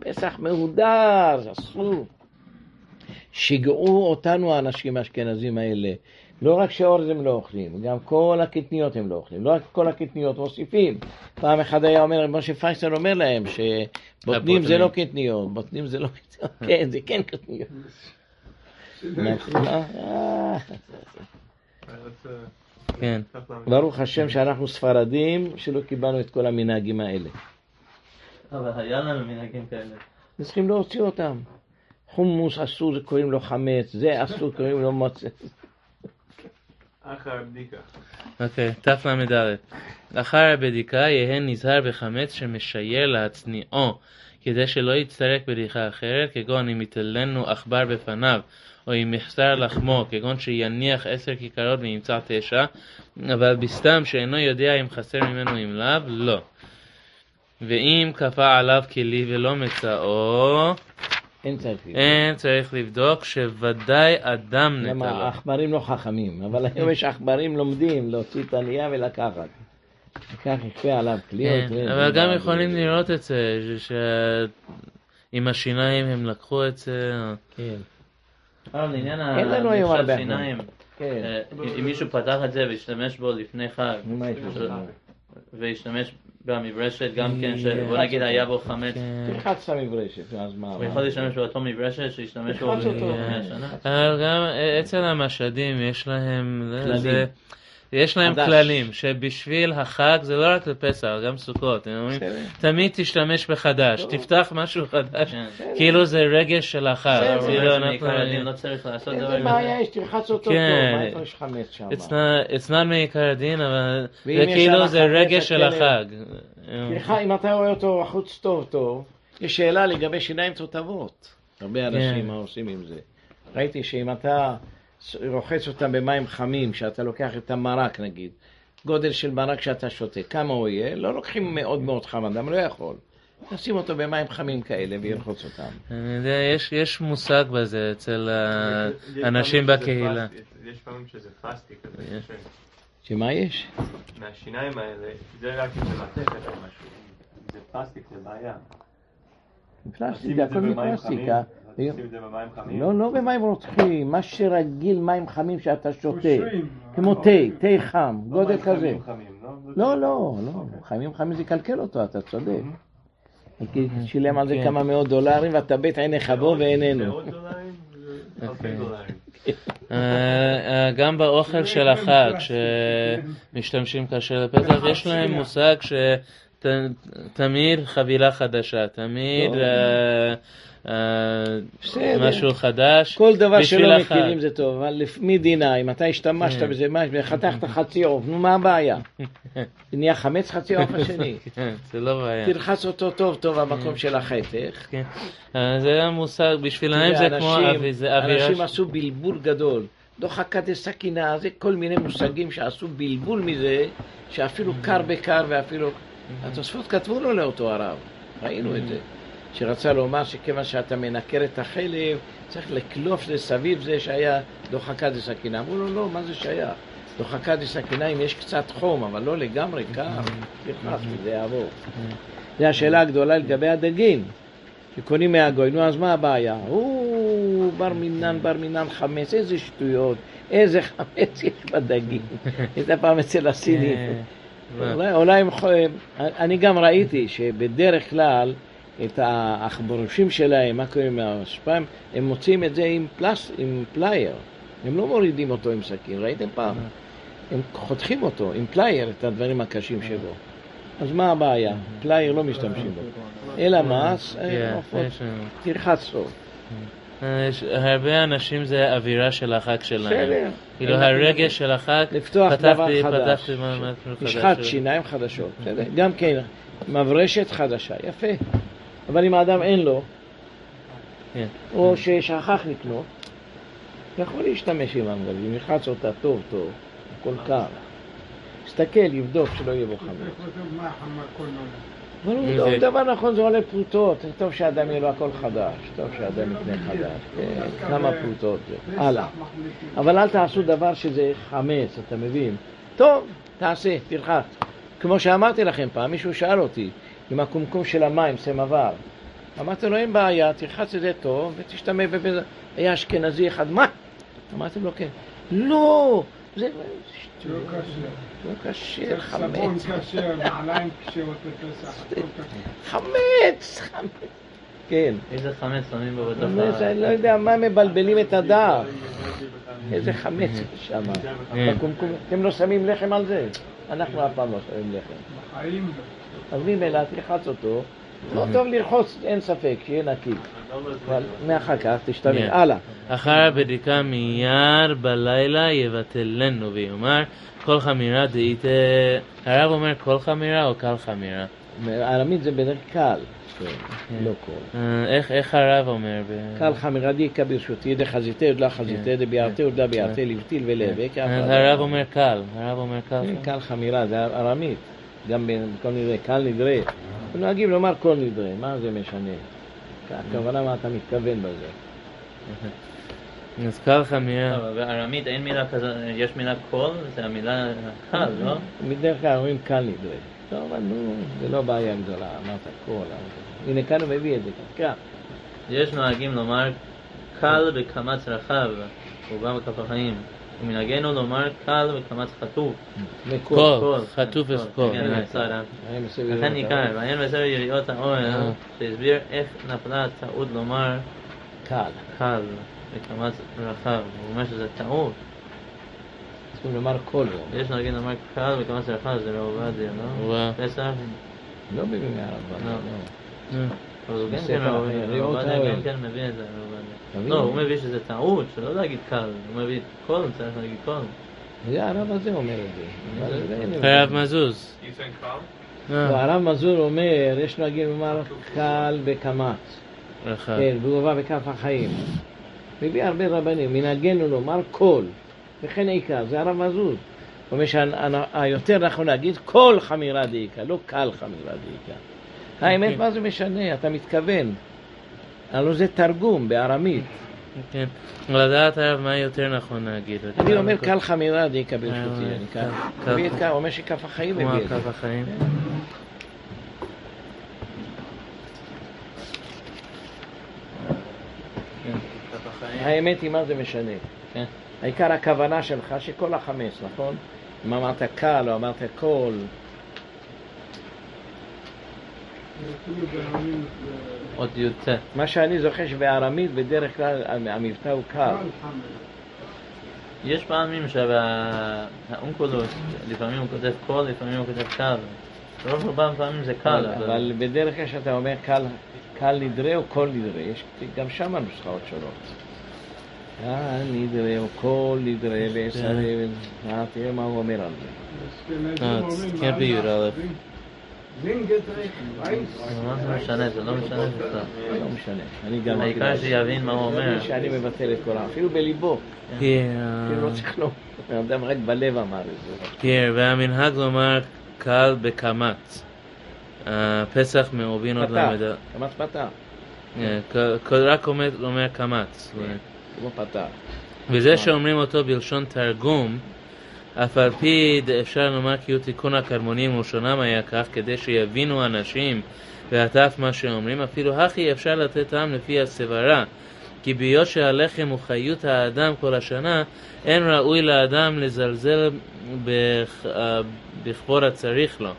פסח מהודר, אסור. שיגעו אותנו האנשים האשכנזים האלה. לא רק שאורז הם לא אוכלים, גם כל הקטניות הם לא אוכלים. לא רק כל הקטניות מוסיפים. פעם אחד היה אומר, משה פייסל אומר להם, שבוטנים זה לא קטניות, בוטנים זה לא קטניות, כן, זה כן קטניות. נכון, כן. ברוך השם שאנחנו ספרדים, שלא קיבלנו את כל המנהגים האלה. אבל היה לנו מנהגים כאלה. צריכים להוציא אותם. חומוס אסור, קוראים לו חמץ, זה אסור, קוראים לו מוצא. אחר הבדיקה. אוקיי, תל"ד. לאחר הבדיקה יהא נזהר בחמץ שמשייר להצניעו, כדי שלא יצטרק בדיחה אחרת, כגון אם יתלנו עכבר בפניו, או אם יחסר לחמו, כגון שיניח עשר כיכרות וימצא תשע, אבל בסתם שאינו יודע אם חסר ממנו אם לאו, לא. ואם כפה עליו כלי ולא מצאו, אין צריך לבדוק. אין צריך לבדוק שוודאי אדם למה נטלו. העכברים לא חכמים, אבל היום יש עכברים לומדים להוציא את הנייה ולקחת. וכך יכפה עליו כליות. כן, ו- אבל גם ו- יכולים לראות את זה, שעם השיניים הם לקחו את זה. כן, לעניין אין לנו היום הרבה שיניים, כן. אה, אם מישהו פתח את זה והשתמש בו לפני חג? והשתמש במברשת גם כן. שבוא נגיד היה בו חמץ, כן. תלחץ את המברשת, אז מה? הוא יכול להשתמש באותו מברשת שהשתמש בו. אבל גם אצל המשדים יש להם, כללים. יש להם חדש. כללים, שבשביל החג זה לא רק לפסח, גם סוכות, הם אומרים. תמיד תשתמש בחדש, טוב. תפתח משהו חדש, כן. כאילו זה רגש של החג, בסדר. אבל כאילו לא צריך לעשות דבר איזה כזה. בעיה יש, תלחץ אותו טוב, כן. מה איפה יש חמץ שם? It's not, it's not מעיקר הדין, אבל זה כאילו זה רגש של החג. אם אתה רואה אותו בחוץ טוב טוב, יש שאלה לגבי שיניים תותבות. הרבה אנשים כן. מה עושים עם זה. ראיתי שאם אתה רוחץ אותם במים חמים, שאתה לוקח את המרק נגיד, גודל של מרק שאתה שותה, כמה הוא יהיה? לא לוקחים מאוד מאוד חם, אדם לא יכול. נשים אותו במים חמים כאלה וירחוץ אותם. אני יודע, יש, יש מושג בזה אצל שזה בקהילה. פלסטיק, יש פעמים שזה פלסטיק כזה, שמה יש? מהשיניים האלה, זה רק אם זה מתכת או משהו. זה פלסטיק זה בעיה. פלסטיק, לשים זה את זה הכל במים לשים את זה במים חמים. לא, לא במים רוצחים, מה שרגיל מים חמים שאתה שותה. כמו תה, תה חם, לא גודל כזה. לא, לא, לא. חמים חמים זה יקלקל אותו, אתה צודק. כי שילם על זה כן. כמה מאות דולרים ואתה בית עיניך בו ואיננו. אוקיי. אה, אה, גם באוכל של החג, שמשתמשים כאשר לפסח, יש להם מושג שתמיד חבילה חדשה, תמיד לא. אה, אה. משהו חדש. כל דבר שלא. מכירים זה טוב, אבל מדינה, אם אתה השתמשת כן. בזה, מה, וחתכת חצי עוף, נו מה הבעיה? נהיה חמץ חצי עוף השני. כן, זה לא בעיה. תלחץ אותו טוב טוב במקום של החתך. כן. אה, זה המושג, בשבילם זה כמו אווירה... אנשים עשו בלבול גדול. לא חכת סכינה, זה כל מיני מושגים שעשו בלבול מזה, שאפילו קר בקר ואפילו... התוספות כתבו לו לאותו הרב, ראינו את זה. שרצה לומר שכיוון שאתה מנקר את החלב, צריך לקלוף לסביב זה שהיה דוחקה דסכינה. אמרו לו, לא, מה זה שייך? דוחקה דסכינה אם יש קצת חום, אבל לא לגמרי קר, נכנס וזה יעבור. זו השאלה הגדולה לגבי הדגים, שקונים מהגוי, נו אז מה הבעיה? הוא בר מינן, בר מינן חמץ, איזה שטויות, איזה חמץ יש בדגים. הייתה פעם אצל הסינים. אה, אולי, אולי אני גם ראיתי שבדרך כלל את העכברושים שלהם, מה קוראים מהשפיים, הם מוצאים את זה עם, פלס, עם פלייר, הם לא מורידים אותו עם סכין, ראיתם פעם? הם חותכים אותו עם פלייר, את הדברים הקשים שבו. אז מה הבעיה? פלייר לא משתמשים בו. אלא מה? כן. תרחץ טוב. אה, יש- הרבה אנשים זה האווירה של החג שלהם. בסדר. כאילו הרגש של החג, לפתוח פתחתי- דבר חדש. פתחתי משהו חדש. משחת שיניים חדשות, בסדר? גם כן, מברשת חדשה, יפה. אבל אם האדם אין לו, כן. או ששכח לקנות, יכול להשתמש עם המגבים, ילחץ אותה טוב טוב, הכל קר. יסתכל, יבדוק שלא יהיה בו חמץ. אבל הוא דבר נכון, זה עולה פרוטות, טוב שאדם יהיה לו הכל חדש, טוב שאדם יקנה חדש, כן, כמה פרוטות. הלאה. אבל אל תעשו דבר שזה חמץ, אתה מבין? טוב, תעשה, תלחץ. כמו שאמרתי לכם פעם, מישהו שאל אותי, עם הקומקום של המים, סמבר. אמרתי לו, אין בעיה, תלחץ את זה טוב ותשתמש בזה. היה אשכנזי אחד, מה? אמרתי לו, כן. לא, זה לא כשר. לא כשר, סבון חמץ. כשר, נעליים כשרות בפסח. חמץ, חמץ. כן. איזה חמץ שמים בו בתוך חמץ, ה... אני לא יודע מה מבלבלים את הדעת. איזה חמץ שם. כן. אתם לא שמים לחם על זה? אנחנו אף פעם לא שמים לחם. בחיים לא. אז ממילא תלחץ אותו. לא טוב לרחוץ, אין ספק, שיהיה נקי. אבל מאחר כך תשתמש. כן. הלאה. אחר הבדיקה מיד בלילה יבטלנו ויאמר כל חמירה דאית... הרב אומר כל חמירה או קל חמירה? ארמית זה בדרך כלל. כן, לא כל. אה, איך- הרב אומר? קל חמירה דיקה ברשותי לא חזיתי דביערתי עוד לא ביערתי לבטיל ולבק. אז הרב אומר קל, הרב אומר קל. כן, קל חמירה, זה ארמית. גם בכל נדרי, קל נדרי. נוהגים לומר כל נדרי, מה זה משנה? הכוונה מה אתה מתכוון בזה. קל חמירה. אבל בארמית אין מילה כזאת, יש מילה קול, זה המילה קל, לא? בדרך כלל אומרים קל נדרי. טוב, אבל נו, זה לא בעיה גדולה, אמרת קול. הנה כאן הוא מביא את זה כאן. יש נוהגים לומר קל בקמץ רחב, רובם בכף החיים. ומנהגנו לומר קל בקמץ חטוף. קול, חטוף וקול. כן. אני מסב לכן ניכר, האור. ועיין בספר יריעות האוהל, אה. שהסביר איך נפלה הטעות לומר קל. קל בקמץ רחב. הוא אומר שזה טעות. צריכים לומר קול. יש נוהגים לומר קל בקמץ רחב, זה רב עובדיה, לא? פסח? לא בימי הרב. לא. אה, אבל הוא גם כן, רב יריעות עובדיה האוהל. גם כן מביא את זה? לא, הוא מביא שזה טעות, שלא להגיד קל, הוא מביא קול, צריך להגיד קול. זה הרב הזה אומר את זה. הרב מזוז. You think calm? אה, לא, הרב מזור אומר, יש נוהגים לומר קל בקמץ. רחב. כן, והוא בא בכף החיים. מביא הרבה רבנים, מנהגנו לומר קול, וכן עיקר, זה הרב מזוז. הוא אומר שהיותר נכון להגיד כל חמירה דאיכא, לא קל חמירה דאיכא. האמת, מה זה משנה? אתה מתכוון. הלוא זה תרגום בארמית. כן. לדעת הרב מה יותר נכון להגיד. אני אומר קל חמירה דאיכא ברשותי. אני. מביא את הוא אומר שכף החיים כמו מביא את זה. הקו החיים. האמת היא, מה זה משנה? כן. העיקר הכוונה שלך שכל החמץ, נכון? אם אמרת קל או אמרת קול, עוד י"ט. מה שאני זוכר שבארמית בדרך כלל המבטא הוא חמש. יש פעמים שהאונקולוס, לפעמים הוא כותב קול, לפעמים הוא כותב קל. רוב רובם פעמים זה קל, אבל... בדרך כלל כשאתה אומר קל, נדרה או קול נדרה, יש גם שם נוסחאות שונות. קל נדרה או קול נדרה ועשרה, אה, תראה מה הוא אומר על זה. אה, it's- can't be י"א. מה זה משנה, זה לא משנה בכלל. לא משנה, אני גם... העיקר שיבין מה הוא אומר. שאני מבטל את כל העם, אפילו בליבו, אפילו לא כן. צריך לא, האדם רק בלב אמר את זה. כן, והמנהג לומר קל בקמץ. אה, פסח מעובין עוד פתח, למד... כמעט פתח, אה, ק- ק- רק אומר אומר קמץ. כמו פתח. וזה שאומרים אותו בלשון תרגום, אף על פי אפשר לומר כי הוא תיקון הקרמונים ולשונם היה כך, כדי שיבינו אנשים ועטף מה שאומרים, אפילו הכי אפשר לתת טעם לפי הסברה, כי בהיות שהלחם הוא חיות האדם כל השנה, אין ראוי לאדם לזלזל בכ- אה, בכבור הצריך לו.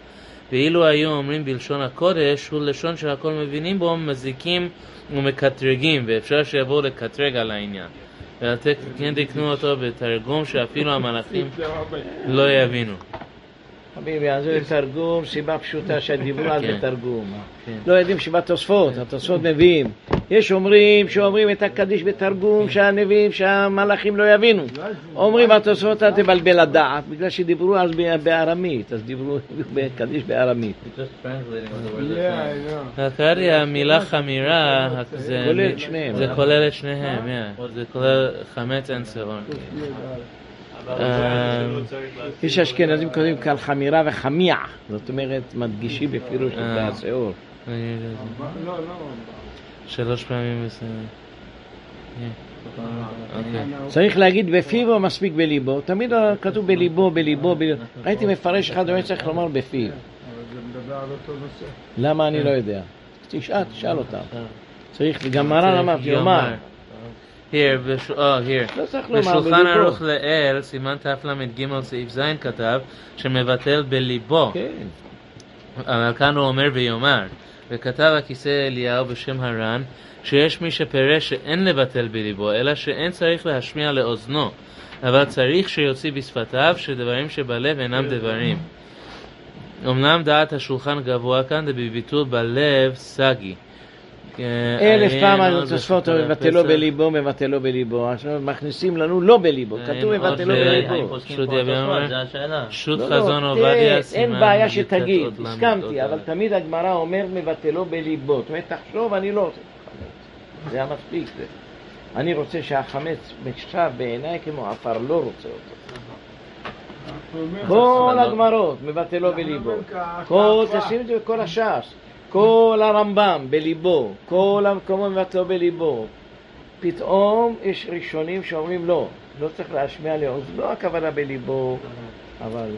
ואילו היו אומרים בלשון הקודש, הוא לשון שהכל מבינים בו, מזיקים ומקטרגים, ואפשר שיבואו לקטרג על העניין. ולתת כן תקנו אותו בתרגום שאפילו המלאכים לא יבינו. חביבי, אז זה תרגום, סיבה פשוטה שהדיבור על זה כן. תרגום. כן. לא יודעים שבתוספות, התוספות מביאים. יש אומרים שאומרים את הקדיש בתרגום שהנביאים, שהמלאכים לא יבינו. אומרים התוספות אל תבלבל הדעת, בגלל שדיברו אז ב- בארמית, אז דיברו בקדיש בארמית. קראתי המילה חמירה, זה כולל את שניהם. זה כולל חמץ אין שעור. אה, יש אשכנזים כותבים כאן חמירה וחמיע, זאת אומרת מדגישים בפירוש את אה. לא, לא. שלוש פעמים בסדר. אוקיי. צריך להגיד בפיו או מספיק בליבו? תמיד כתוב בליבו, בליבו, בליבו. ראיתי מפרש אחד אומר שצריך לומר בפיו. למה אני לא יודע? תשאל, תשאל אותם. צריך, גם מרן אמר, יאמר. Here, בש- oh, here. לא צריך לומר בשולחן. ערוך לאל, סימן תל"ג סעיף ז' כתב, שמבטל בליבו. כן. אבל כאן הוא אומר ויאמר. וכתב הכיסא אליהו בשם הר"ן, שיש מי שפירש שאין לבטל בליבו, אלא שאין צריך להשמיע לאוזנו, אבל צריך שיוציא בשפתיו שדברים שבלב אינם דברים. אמנם דעת השולחן גבוה כאן, דבביטול בלב סגי. אלף אה, פעם אה, על תוספות מבטלו. בליבו, מבטלו בליבו. מכניסים לנו לא בליבו, אה, כתוב מבטלו בליבו. לא, חזון לא, עובדיה, אין- אין סימן בעיה י"ט שתגיד, הסכמתי, אבל. תמיד הגמרא אומר מבטלו בליבו. זאת אומרת, תחשוב, אני לא רוצה חמץ. זה היה מספיק. זה. אני רוצה שהחמץ נחשב בעיניי כמו עפר, לא רוצה אותו. כל לא- הגמרות מבטלו בליבו. תשים את זה בכל הש"ס. כל הרמב"ם בליבו, כל המקומות מבטאו בליבו. פתאום יש ראשונים שאומרים לא, לא צריך להשמיע לאוזנו, לא הכוונה בליבו, אבל...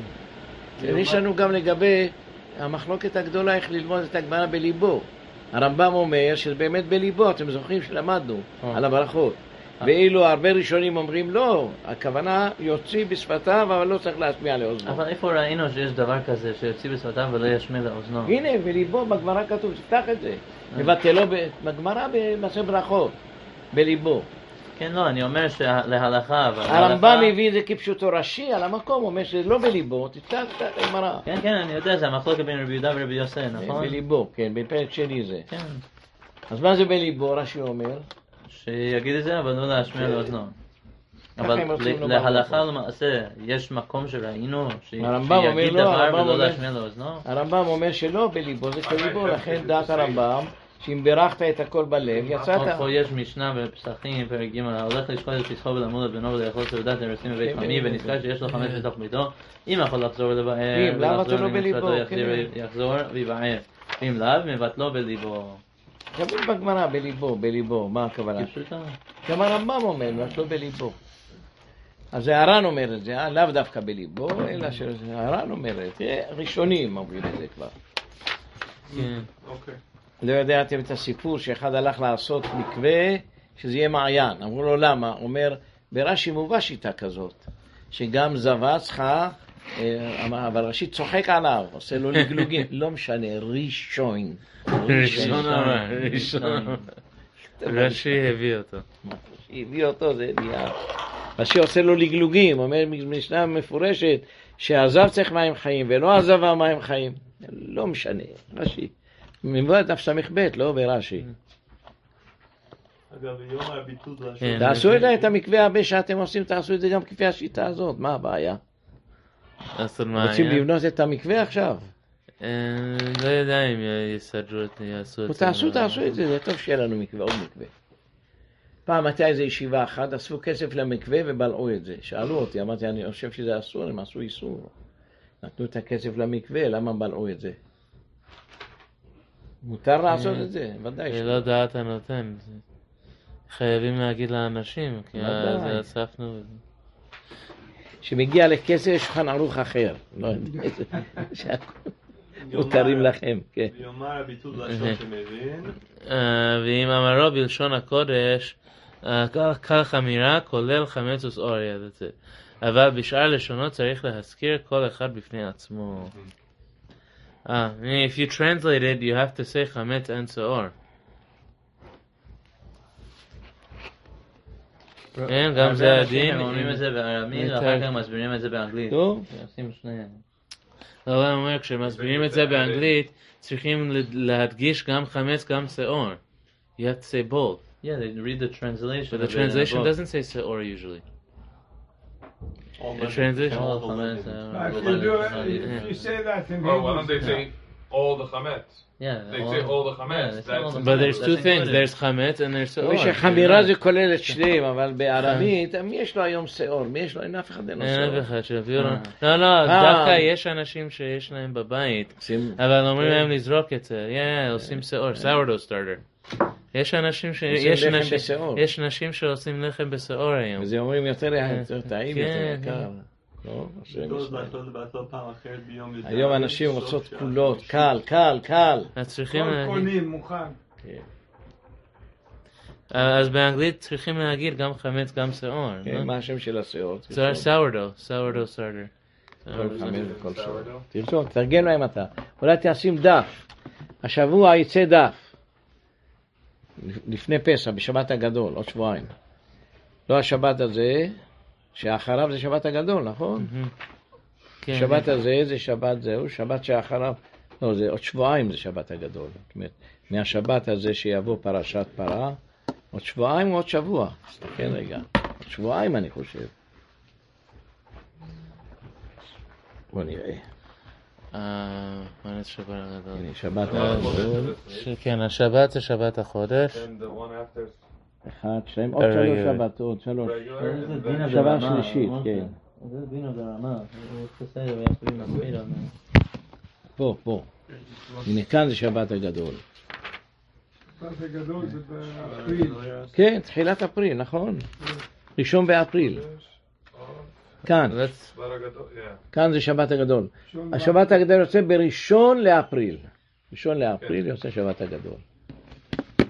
יש לנו גם לגבי המחלוקת הגדולה איך ללמוד את הגמרא בליבו. הרמב"ם אומר שזה באמת בליבו, אתם זוכרים שלמדנו אה. על הברכות. ואילו הרבה ראשונים אומרים לא, הכוונה יוציא בשפתיו אבל לא צריך להשמיע לאוזנו. אבל איפה ראינו שיש דבר כזה שיוציא בשפתיו ולא ישמיע לאוזנו? הנה, בליבו, בגמרא כתוב, תפתח את זה. מבטלו ב- בגמרא במעשה ברכות, בליבו. כן, לא, אני אומר שלהלכה, אבל... הרמב"ם להלכה- הביא את זה כפשוטו רש"י על המקום, הוא אומר שזה לא בליבו, תפתח את הגמרא. כן, כן, אני יודע, זה המחלוקת בין רבי יהודה ורבי יוסי, נכון? בליבו, כן, בפרק שני זה. כן, אז מה זה בליבו, רש"י אומר? שיגיד את זה, אבל לא להשמיע לאוזנו. אבל להלכה. למעשה, יש מקום שראינו ש- הרמב"ם אומר שיגיד לא, דבר הרמב"ם ולא אומר- להשמיע לאוזנו? הרמב"ם אומר שלא בליבו, זה כליבו, לכן דעת הרמב"ם, שאם בירכת את הכל בלב, יצאת. פה- יש משנה בפסחים, פרק ג', ההולך לשקול את פסחו ולמוד את בנו ולאכול סעודת ארסים בבית כן, חמי, כן, ונזכר שיש לו חמץ בתוך ביתו, אם יכול לחזור ולבאר, למה ולחזור לא למצוותו, כן. יחזור ויבער. אם לאו, מבטלו בליבו. כתוב בגמרא, בליבו, בליבו, מה הכוונה? גם הרמב"ם אומר, רק לא בליבו. אז הר"ן אומר את זה, אה? לאו דווקא בליבו, אלא שהר"ן אומר את זה, ראשונים אומרים את זה כבר. כן. אוקיי. לא ידעתם את הסיפור שאחד הלך לעשות מקווה, שזה יהיה מעיין. אמרו לו למה? אומר, ברש"י מובא שיטה כזאת, שגם זבה צריכה, אבל רש"י צוחק עליו, עושה לו לגלוגים, לא משנה, ראשון. ראשון אמר, ראשון. רש"י הביא אותו. שהביא אותו זה נהיה... רש"י עושה לו לגלוגים, אומר משנה מפורשת שהזב צריך מים חיים ולא הזבה מים חיים. לא משנה, רש"י. מבוא דף ס"ב, לא ברש"י. אגב, זה השם. כן. תעשו את המקווה הרבה שאתם עושים, תעשו את זה גם כפי השיטה הזאת, מה הבעיה? רוצים? לבנות את המקווה עכשיו? אה, לא יודע אם יסדרו את יעשו את זה. תעשו, תעשו את זה, זה טוב שיהיה לנו מקווה, עוד מקווה. פעם הייתה איזו ישיבה אחת, אספו כסף למקווה ובלעו את זה. שאלו אותי, אמרתי, אני חושב שזה אסור, הם עשו איסור. נתנו את הכסף למקווה, למה בלעו את זה? מותר לעשות את זה? ודאי זה. לא דעת הנותן. זה- חייבים להגיד לאנשים, כי. זה אספנו. כשמגיע לכסף יש שולחן ערוך אחר. לא יודע, שהכל מותרים לכם, כן. ויאמר הביטול לשון שמבין, אה, ואם אמרו בלשון הקודש, אה, כך- כך אמירה כולל חמץ וסאוריה, that's it. אבל בשאר לשונות צריך להזכיר כל אחד בפני עצמו. אה, if you translate it, you have to say and. כן, גם זה הרבה אנשים הדין. הם אומרים את זה בארמית, יותר- ואחר כך מסבירים את זה באנגלית. טוב. עושים שניהם. אבל אני אומר, כשמסבירים את זה באנגלית, צריכים להדגיש גם חמץ, גם שאור. You have to say both. Yeah, they read the translation. But the of it in translation book. doesn't say seor usually. all The translation. All of them is, uh, If you, related do to it, Hadith. if you say that in Oh, why don't they English, say all the chametz? Yeah, They say all the chametz. Yeah, they say all That's- the But there's chametz. two That's things, included. there's chametz and there's שאור. מי שחמירה זה כולל את שניהם, אבל בארמית, מי יש לו היום שאור? מי יש לו? אין אף אחד אין לו אין שאור. אף אחד שיביאו לו. אה. לא, לא, אה. דווקא יש אנשים שיש להם בבית, עושים- אבל אומרים להם לזרוק את זה. Yeah, עושים שאור, sourdough starter. יש אנשים ש... עושים יש לחם אנשים- בשאור. יש נשים שעושים לחם בשאור היום. וזה אומרים יותר יותר טעים, כן, יותר יקר. לא? השם ביטול ישמור. לעשות לבטל פעם אחרת ביום י"ד. היום אנשים רוצות כולות. קל, קל, קל. אז צריכים להגיד, קונים, מוכן. אז באנגלית צריכים להגיד גם חמץ, גם שאור. כן, לא? מה השם של? זה sourdough, sourdough starter. כל וכל. תרשום, תרגם להם אתה. אולי תשים דף. השבוע יצא דף. לפני פסח, בשבת הגדול, עוד שבועיים. לא השבת הזה, שאחריו זה שבת הגדול, נכון? כן, שבת הזה זה שבת זהו, שבת שאחריו, לא, זה עוד שבועיים זה שבת הגדול. זאת אומרת, מהשבת הזה שיבוא פרשת פרה, עוד שבועיים או עוד שבוע. תסתכל רגע. עוד שבועיים אני חושב. בוא נראה. אה, שבת הגדול? אה, כן, השבת זה שבת החודש. אחד, שתיים, עוד אה, שלוש. שבתות, שלוש. שבת שלישית. כן. זה. פה, פה. הנה כאן זה שבת הגדול. שבת הגדול זה באפריל. כן, תחילת אפריל, נכון. ראשון באפריל. כאן, כאן זה שבת הגדול. השבת הגדול יוצא בראשון לאפריל. ראשון לאפריל יוצא שבת הגדול.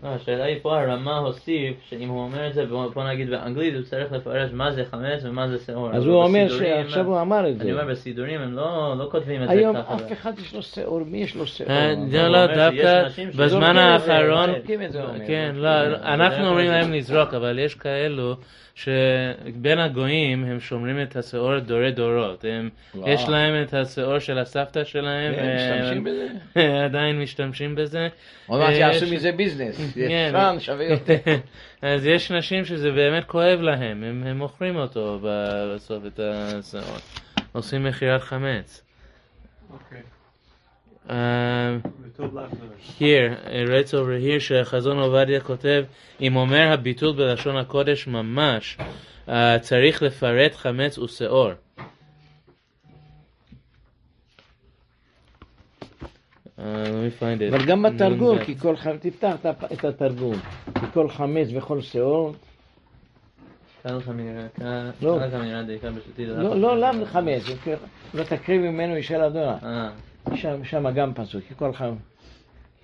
לא, השאלה היא פה הרמה הוסיף שאם הוא אומר את זה, בוא נגיד באנגלית, הוא צריך לפרש מה זה חמץ ומה זה שעור. אז הוא אומר שעכשיו הוא אמר את אני אומר זה. בסידורים הם לא לא כותבים את זה היום ככה. אף אחד יש לו שעור, מי יש לו שעור? אה, לא, לא, דווקא בזמן זה, האחרון, זה. כן, לא, זה. אנחנו זה אומרים להם לזרוק, אבל יש כאלו שבין הגויים הם שומרים את השעור דורי דורות. הם. יש להם את השעור של הסבתא שלהם, כן, משתמשים בזה. עדיין משתמשים בזה. עוד מעט יעשו מזה ביזנס. כן. ישן שווה יותר. אז יש נשים שזה באמת כואב להם, הם, הם מוכרים אותו בסוף את השעור. עושים מכירת חמץ. אוקיי. Um, here, it writes over here שהחזון עובדיה כותב, אם אומר הביטול בלשון הקודש ממש, uh, צריך לפרט חמץ ושעור. אבל גם בתרגום, נ"ב. כי כל חמץ, תפתח את התרגום. כי כל חמץ וכל כאן לא. לא, לא, למה חמץ? לא תקריב ממנו אישה לאדונה. אה, שם, גם פסוק, כי כל חמץ,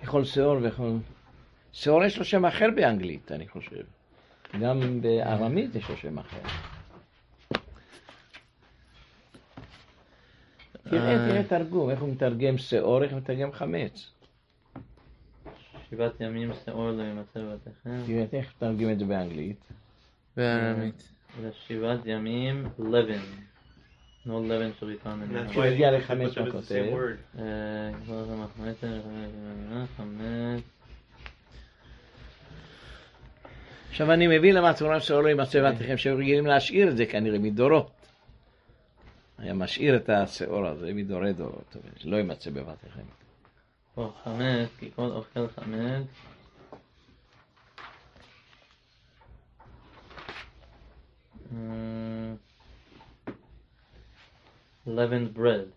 ככל שעור וכל... שעור יש לו שם אחר באנגלית, אני חושב. גם בארמית יש לו שם אחר. תראה, אה. תראה תרגום, איך הוא מתרגם שעור, איך הוא מתרגם חמץ. שבעת ימים שאור לא ימצא בבתיכם. תראה איך מתרגם את זה באנגלית. בארמית. זה שבעת ימים לבן. No לבן shall be found in why הוא הגיע it בכותב. same word. אה. עכשיו אני מבין למה התורה שעור לא יימצא בבתיכם, שהם רגילים להשאיר את זה כנראה מדורות. היה משאיר את השעור הזה מדורי דורות, אבל לא יימצא בבתיכם. פה חמץ, כי כל אוכל חמץ. אה, leavened bread.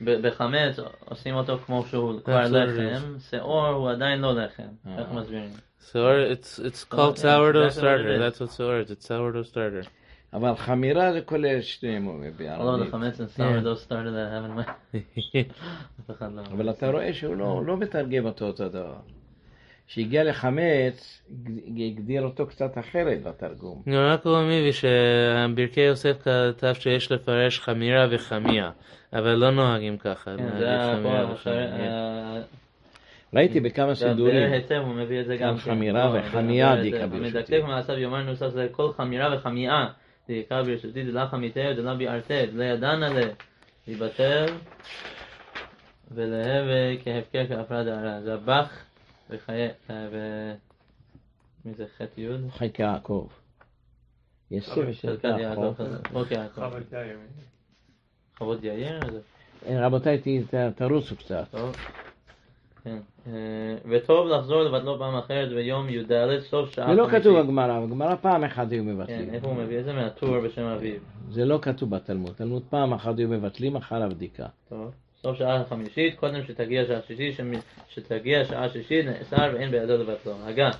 ב- בחמץ עושים אותו כמו שהוא כבר That's what it לחם, שעור הוא עדיין לא לחם, אה. איך מסבירים? Sour, it's, it's called yeah, sourdough that's what it starter, is. that's what sour is, it's sourdough starter. אבל חמירה זה כולל שניהם אף אחד לא. אבל אתה רואה שהוא לא, לא מתרגם אותו אותו דבר. כשהגיע לחמץ, הגדיר אותו קצת אחרת בתרגום. רק הוא מביא שברכי יוסף כתב שיש לפרש חמירה וחמיה, אבל לא נוהגים ככה. כן, וחמיה. ראיתי בכמה סידורים. היטב, הוא מביא את זה גם. גם חמירה כן. וחמייה הבאר דיקה. ברשותי. המדקדק מעשיו יאמר נוסף זה כל חמירה וחמיאה דיקה ברשותי דלה חמיתה דלה ביערתה דלה ידענה לה להיבטל ולהווה כהפקר כהפרעה דהרה זה הבח וחיי... ו... מי זה חטא יוד? חלקי יעקב. של חלקת יעקב. חוות יאיר. רבותיי, תרוצו קצת. כן. אה, וטוב לחזור לבטלו פעם אחרת ביום י"ד סוף שעה זה לא חמישית. כתוב בגמרא, בגמרא פעם אחת היו כן, מבטלים. איפה הוא מביא את זה? מהטור בשם אביו. זה לא כתוב בתלמוד. תלמוד פעם אחת היו מבטלים אחר הבדיקה. טוב. סוף שעה חמישית, קודם שתגיע שעה שישית, שתגיע שעה שישית, נאסר ואין בידו לבטלו. הגה.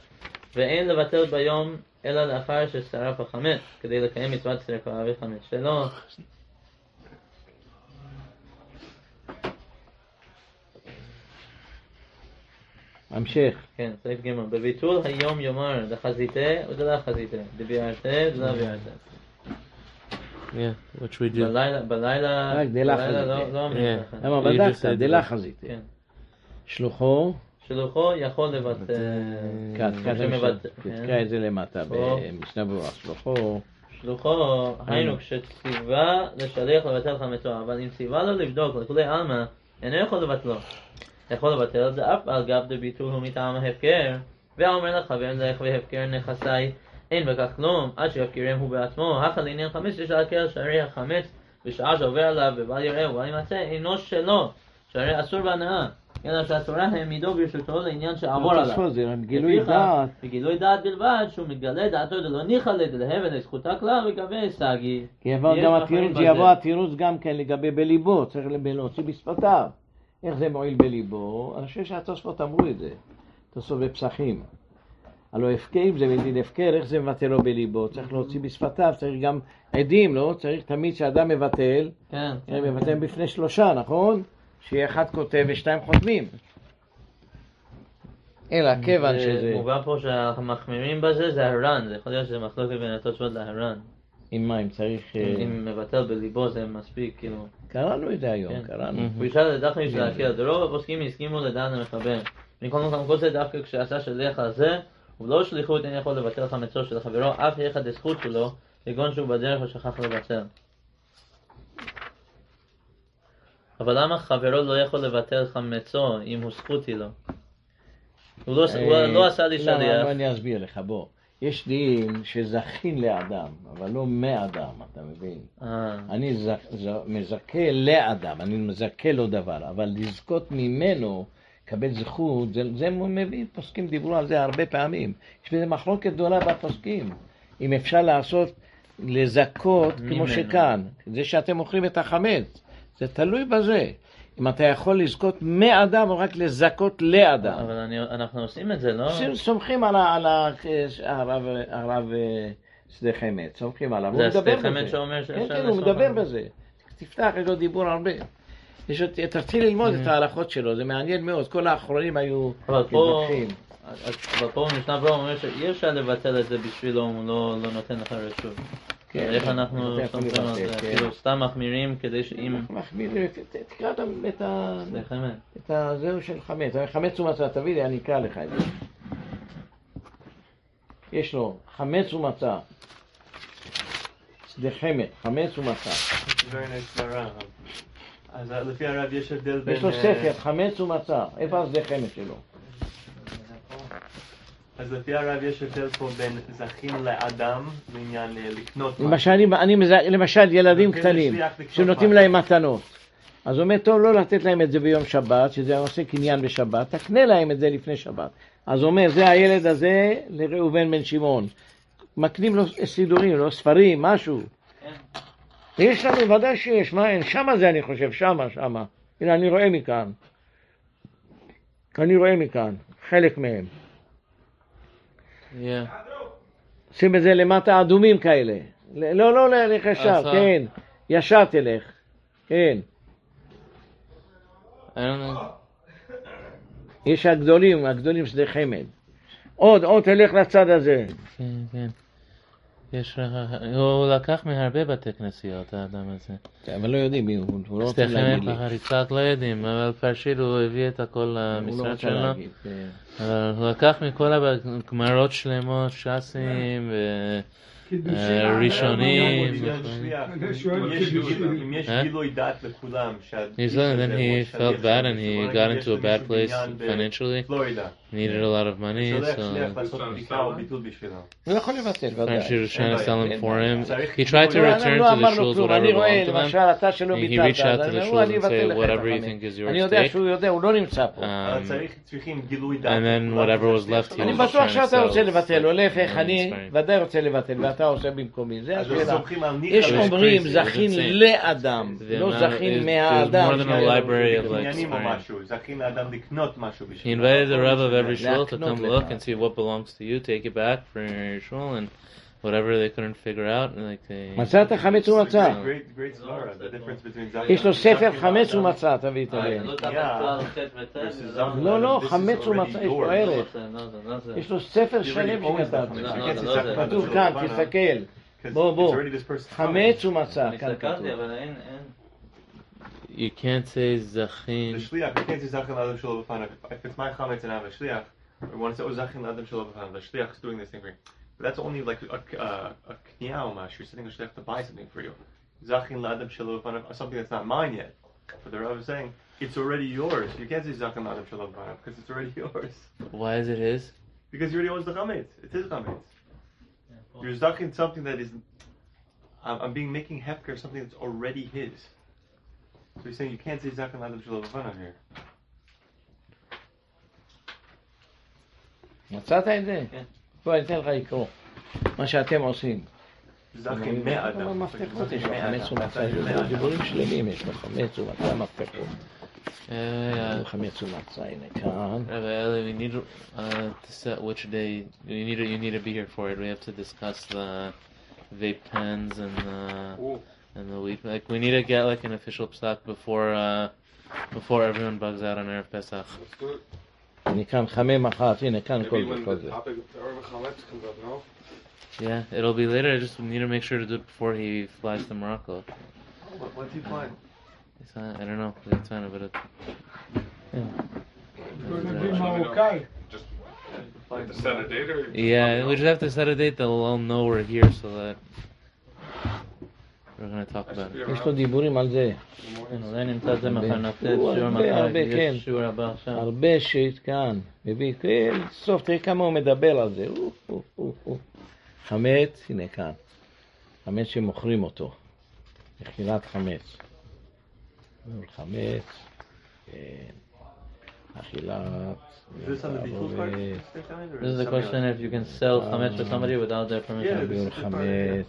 ואין לבטל ביום אלא לאחר ששרף החמץ, כדי לקיים מצוות שרפה וחמץ שלו. המשך. כן, סעיף ג' בביטול היום יאמר דחזיתה ודלה חזיתה, דביערתה דלה ביערתה. Yeah, which we do. בלילה, בלילה, רק דלה בלילה חזיתה. לא- לא כן. למה בדקת? דלה. חזיתי. כן. שלוחו, שלוחו יכול את שמבטל, המשנה, כן. תקרא את זה למטה. במשנה ברורה. שלוחו, שלוחו, היינו כשציווה לשליח לבטל חמתו, אבל אם ציווה לו לבדוק לכולי עלמא, אינו יכול לבטלו. יכול לבטל זה אף על גב דביטול הוא מטעם ההפקר, ואומר לחבר לך והפקר נכסי, אין בכך כלום, עד שיפקרם הוא בעצמו, הכא לעניין חמץ יש להקל שערי החמץ, בשעה שעובר עליו ובל יראה ובל ימצא, אינו שלו, שהרי אסור בהנאה, אלא שהתורה העמידו ברשותו לעניין שעבור עליו. תוספות, זה גילוי דעת. בגילוי דעת בלבד, שהוא מתגלה דעתו דלא ניחא לדלהבן לזכותה כלל וגבי סגי. כי יבוא גם התירוץ, גם כן לגבי בליבו, צריך להוציא בשפתיו. איך זה מועיל בליבו? אני חושב שהתוספות אמרו את זה, תוספות בפסחים. הלוא הפקרים זה מדין הפקר, איך זה מבטל לו בליבו? צריך להוציא בשפתיו, צריך גם עדים, לא? צריך תמיד שאדם מבטל, כן. אה, מבטל בפני שלושה, נכון? שיהיה אחד כותב ושתיים חותמים. אלא כיוון שזה... מובא פה שאנחנו מחמירים בזה, זה הר"ן, זה יכול להיות שזה מחלוקת בין התוספות להר"ן. עם מים צריך... אה, אם מבטל בליבו זה מספיק, כאילו. קראנו את זה היום, כן. קראנו. פרישה לדחי יש להקל, דרוב הפוסקים הסכימו לדעת המחבר. מכל מקום כל זה דווקא כשעשה שליח על זה, ולא שליחות אין יכול לבטל חמצו של חברו, אף יחד הזכות שלו, כגון שהוא בדרך ושכח לבטל. אבל למה חברו לא יכול לבטל חמצו אם הוא זכותי לו? הוא לא- הוא לא עשה לי אה, למה? שליח. בוא אני אסביר לך, בוא. יש דין שזכין לאדם, אבל לא מאדם, אתה מבין? אה, אני ז- ז- מזכה לאדם, אני מזכה לו דבר, אבל לזכות ממנו, לקבל זכות, זה, זה מביא, פוסקים דיברו על זה הרבה פעמים. יש בזה מחלוקת גדולה בפוסקים. אם אפשר לעשות, לזכות כמו ממנו. שכאן, זה שאתם אוכלים את החמץ, זה תלוי בזה. אם אתה יכול לזכות מאדם או רק לזכות לאדם. אבל אני- אנחנו עושים את זה, לא? סומכים על ה- על ה- הרב, הרב אה, שדה חמד, סומכים עליו, זה הוא השדה חמד בזה. שאומר כן, שאפשר כן, הוא לסמוך מדבר. בזה. תפתח, יש לו דיבור הרבה. יש עוד- תתחיל ללמוד. את ההלכות שלו, זה מעניין מאוד, כל האחרונים היו מתווכחים. אבל פה משנה ברורה אומר שאי אפשר לבטל את זה בשבילו, הוא לא לא נותן לך רשות. כן, איך כן, אנחנו זה? כן. כאילו סתם מחמירים כדי שאם... ת- תקרא את הזהו של חמץ, חמץ ומצה, תביא לי, אני אקרא לך את זה. יש לו חמץ ומצה. שדה חמץ, חמץ ומצה. Very nice מהר"ן. אז אה, לפי הרב יש הבדל בין... יש לו אה, ספר, חמץ ומצה. איפה השדה חמץ שלו? אז לפי הרב יש הבדל פה בין זכין לאדם לעניין אה, לקנות למשל, אני, אני מז... למשל ילדים כן, קטנים שנותנים. להם מתנות. אז הוא אומר, טוב, לא לתת להם את זה ביום שבת, שזה עושה קניין בשבת, תקנה להם את זה לפני שבת. אז הוא אומר, זה הילד הזה לראובן בן שמעון. מקנים לו סידורים, לו ספרים, משהו. יש לנו, ודאי שיש, מה אין? שמה זה אני חושב, שמה, שמה. הנה, אני רואה מכאן. אני רואה מכאן, חלק מהם. שים את זה למטה אדומים כאלה. ל- לא, לא, לך ישר. כן. ישר תלך. כן. יש הגדולים, הגדולים שדה חמד. עוד, עוד תלך לצד הזה. כן, כן. יש לך... הוא לקח מהרבה בתי כנסיות, האדם הזה. אבל לא יודעים מי הוא, הוא לא רוצה סטחן להגיד לי. פחר יצחק לא יודעים, אבל פרשיד הוא הביא את הכל הוא לא למשרד רוצה שלו. להגיד. כן. אבל הוא לקח מכל הגמרות שלמות, ש"סים קידושין. וראשונים. עניין שליח. אני שואל אם יש קידושין. גילוי- אם יש אה? גילוי דעת לכולם שהאיש He's and then הזה he הוא felt שליח bad של and he מישהו, got נגיד יש into a bad למישהו place בניין financially. בפלורידה. Needed a lot of money, שולח so שליח לעשות בדיקה או ביטול בשבילו. הוא יכול לבטל, ודאי. Parashid was trying to sell him for him. צריך He tried to גילוי- return לא to the אמר לו shuls כלום, whatever אני רואה, belonged to them. למשל, אתה שלא He ביטלת, reached out אז to אני the אומר, אני shuls and אבטל say לך את whatever you החמץ. think is your אני יודע stake. שהוא יודע, הוא לא נמצא פה. אבל Um, צריך- צריכים גילוי דעת. and then לכולם, whatever was שהשליח left, he שלו- אני was בטוח trying to שאתה רוצה sell. לבטל, הולך איך It's אני fine. ודאי רוצה לבטל, ואתה עושה במקומי, זה אז לא השאלה. סומכים על ניחא יש ויש אומרים crazy, זכין it's insane. לאדם, The לא amount זכין is- מהאדם. there's more than a שהיה לו. library of like קניינים או swearing. משהו, זכין לאדם לקנות משהו He בשבילו. invited the Rebbe of every shul to להקנות come לך. look and see what belongs to you, take it back for your shul, and whatever they couldn't figure out, like they. מצאת חמץ ומצה. Great, great svara, the difference between זכין- יש לו ספר זכין חמץ לאדם ומצה, תביא, אה, תביא. זה לא תחת Yeah. כלל חטא וצא, versus זה זכין לא, לא, לאדם. This is חמץ already ומצה, יש לו yours. ערך. לא זה, לא זה, לא זה. יש לו ספר You שלם already own שכתב. that. לא, You לא, can't לא, say לא, זכין זה- לאדם כתוב שלא כאן, לבנה, תסתכל. 'cause בוא, it's בוא. already this person's חמץ ומצה, אני כאן הסתכלתי, כתוב. אבל אין, אין. You can't say zachin. The shliach, you can't say zachin l'adam shelo b'fanav. If it's my chametz and I have a shliach, I want to say, oh, zachin l'adam shelo b'fanav. The shliach is doing this thing for you. But that's only like a, a, a kniya or mash. You're sending a shliach to buy something for you. Zachin l'adam shelo b'fanav, something that's not mine yet. But the Rav is saying, it's already yours. You can't say zachin l'adam shelo b'fanav because it's already yours. Why is it his? Because he already owns the chametz. It's his chametz. You're zachin something that is, I'm, I'm being making hefker something that's already his. So he's saying you can't say zachin l'adam shelo b'fanav here. מצאת את זה? כן. בוא, אני אתן לך לקרוא. מה שאתם עושים. זכין מאדם. מפתחות יש לו, זכין חמץ מאדם. ומצה, יש לו דיבורים שלמים, יש לו חמץ ומצה, מפתחות. Uh, חמץ ומצה, הנה כאן. Rabbi Eli, we need uh, to set which day. You need to, you need to be here for it. We have to discuss the vape pens and the and the. Like we need to get like an official psak before uh, before everyone bugs out on Erev Pesach. Yeah, it'll be later. I just need to make sure to do it before he flies to Morocco. When's he flying? I don't know. It's fine, but it's. yeah. Morocco. Just like to set a date, or yeah, we just have to set a date that will all know we're here, so that. יש לו דיבורים על זה. אולי נמצא את זה מחר, נעשה הוא שיעור מחר, כי כן. יש שיעור הבא עכשיו. הרבה שיט כאן. מביא, כן, סוף, תראה כמה הוא מדבר על זה. חמץ, הנה כאן. חמץ שמוכרים אותו. מכירת חמץ. חמץ, כן. אכילת, Is this is something question if you can sell chametz to somebody without their permission. חמץ.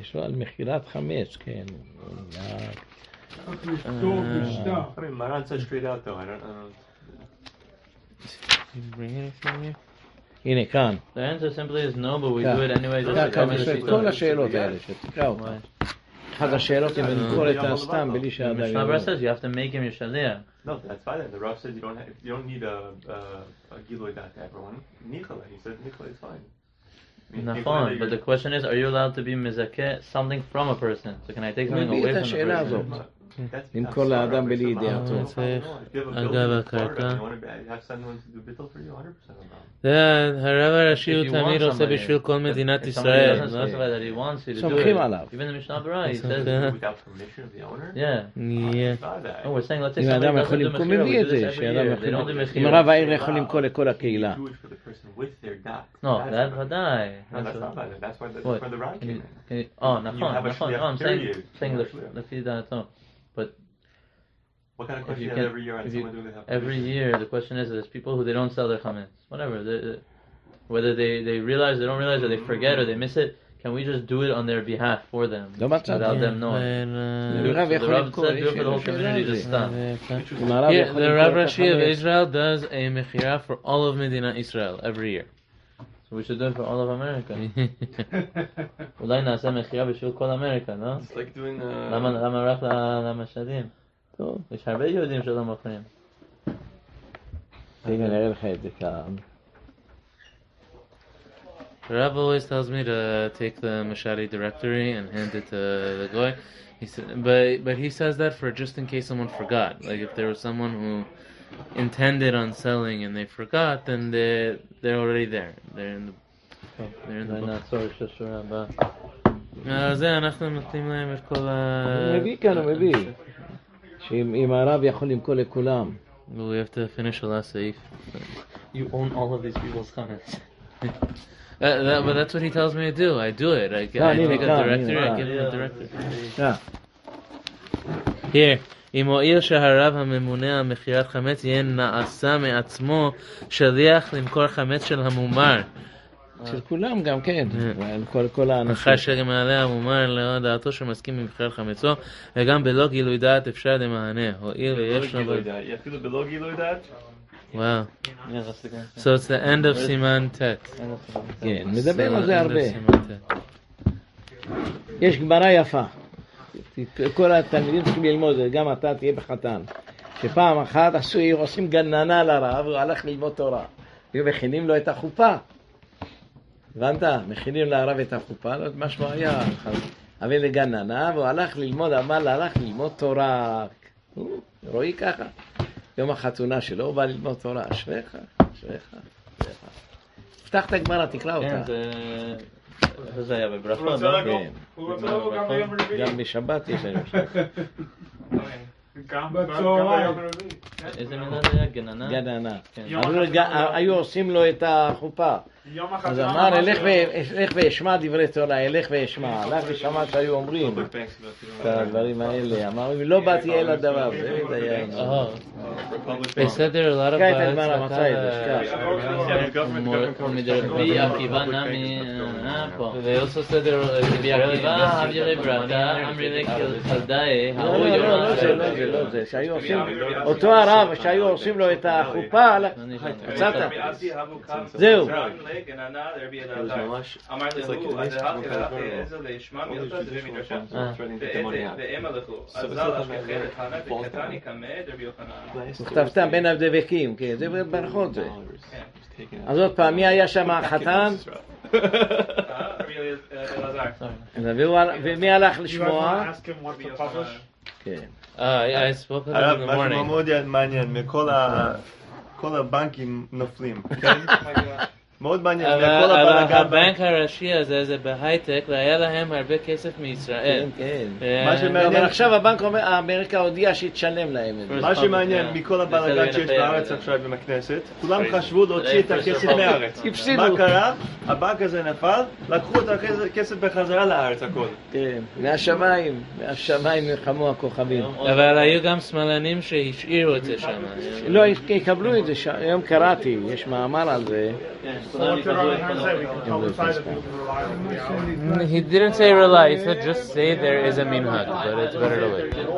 יש לו על מכירת חמץ, כן. עוגה. צריך anything here? הנה, כאן. The answer simply is no, but we כאן. do it anyway. just כאן, to כאן, cover יש the את כל. השאלות האלה, שתקרא אותן. אחת השאלות אם למכור את הסתם בלי The שהאדם Mishnah יבוא. Berurah says you have to make him your shaliach. No, that's fine. The Rav says you don't have, you don't need a a, a giloy dat to everyone. Nichala, he said nichala is fine. I mean, Nichala, Nachon, but you're- the question is, are you allowed to be mizakeh something from a person? So can I take something מביא away את from the השאלה person? למכור לאדם בלי ידיעתו. אגב הקרקע. and you want to have someone to do bittul for you, 100% I'm down. זה הרב הראשי הוא תמיד עושה בשביל כל מדינת ישראל. לא? סומכים. עליו. Even the Mishnah Berurah, he says, סומכים. Without permission of the owner? yeah. Yeah. Try that. Oh, we're saying let's say אם האדם יכול למכור, מביא את זה, שאדם יכול... אם mechira. רב העיר יכול למכור לכל הקהילה. Fine. ודאי. Oh, נכון, נכון, I'm saying, saying. לפי דעתו. But what kind of question you, you have every year? You, every year, the question is: there's people who they don't sell their chametz, whatever. They, they, whether they, they realize, they don't realize, or they forget, or they miss it. Can we just do it on their behalf for them no without yeah. them knowing? Uh, the, said do it for the whole community, stop. Yeah, the Rav Rashi of Israel does a mechira for all of Medina Israel every year. So we should do it for all of America. אולי נעשה מכירה בשביל כל אמריקה, לא? It's like doing uh, למה למה רק ל- למשאדים? טוב, יש הרבה יהודים שלא מוכרים. הנה נראה לך את זה כאן. Rav always tells me to take the Mashadi directory and hand it to the goy. He said, but but he says that for just in case someone forgot. Like if there was someone who intended on selling and they forgot, then they they're already there. They're in the they're in the אולי book. נעצור של השורה הבאה. אה, זה אנחנו נותנים להם את כל ה... הוא מביא כאן, הוא מביא. שאם אם הרב יכול למכור לכולם. We have to finish the last safe. You own all of these people's comments. Uh, that, but that's what he tells me to do. I do it. I, No, I הנה take a כאן, directory, הנה I give him כאן. a directory. אה, Here, אם הואיל שהרב הממונה על מכירת חמץ יהיה נעשה מעצמו שליח למכור חמץ של המומר. של כולם גם כן. אה. כל- כל האנשים. אחרי שמעלה המומר לאור דעתו שמסכים במכירת חמצו, וגם בלא גילוי דעת אפשר למענה. הואיל ויש לו... אפילו בלא גילוי דעת? וואו. So it's the end of סימן ט'. כן, מדבר על זה הרבה. יש גמרא יפה. כל התלמידים צריכים ללמוד גם אתה תהיה בחתן. שפעם אחת עשו, עושים גננה לרב, הוא הלך ללמוד תורה. היו מכינים לו את החופה. הבנת? מכינים לרב את החופה, לא יודעת מה שמו היה. אבל לגננה, והוא הלך ללמוד, אמר לה, הלך ללמוד תורה. רואי ככה. יום החתונה שלו, הוא בא ללמוד תורה. אשריך, אשריך, אשריך. פתח את הגמרא, תקרא כן, אותה. זה... היה? בברכות, לא? כן. הוא רוצה לבוא גם ביום רביעי. גם בשבת יש לנו משחק. גם בצהריים. איזה מילה זה היה? גננה? גננה. כן. אנחנו- היו עושים לו את החופה. אז אמר, אלך לא- ואשמע דברי תורה, אלך ואשמע. הלך ושמע שהיו אומרים את הדברים האלה. אמר, לא באתי אל הדבר, זה דיין. Oh, Republic banks. בסדר, a lot of כן, אה. They also said they were רבי עקיבא אבירי ברכה אמרי לקלדאי לא, לא, לא, לא זה, לא זה, לא זה. שהיו עושים, אותו הרב, שהיו עושים לו את החופה, מצאת. זהו. It was ממש, אמר להו, a אז nice הלך kind of הלך girl. איזה לשמע all these מילתא דבי traditional מדרשה. functions threatening to get money out. ואמה לכו. So אז like לחנה falls וקטני דרבי יוחנן. Last וכתבתם בין הדבקים, כן, זה ברכות זה. אז עוד פעם, מי היה שם החתן? אה, רבי אלעזר. ומי הלך לשמוע? כן. Uh, הרב, משהו. מאוד מעניין, מכל הבנקים נופלים, כן? מאוד מעניין, אבל אבל הבלאגן. הבנק הראשי הזה זה בהייטק והיה להם הרבה כסף מישראל. כן, כן. אה, מה שמעניין- אבל עכשיו הבנק אומר, אמריקה הודיעה שהיא תשלם להם את זה. מה שמעניין. מכל הבלאגן שיש בארץ. עכשיו עם הכנסת, כולם חשבו להוציא את הכסף מהארץ. הפסידו. מה קרה? הבנק הזה נפל, לקחו את הכסף בחזרה לארץ הכל. כן, מהשמיים, מהשמיים נלחמו הכוכבים. אבל היו גם שמאלנים שהשאירו את זה שם. לא, יקבלו את זה, ש- היום קראתי, יש מאמר על זה. כן, We'll put it on the hand say we can publicize it, people can rely on the hour. He didn't say rely, he said just say there is a minhag, but it's better to wait.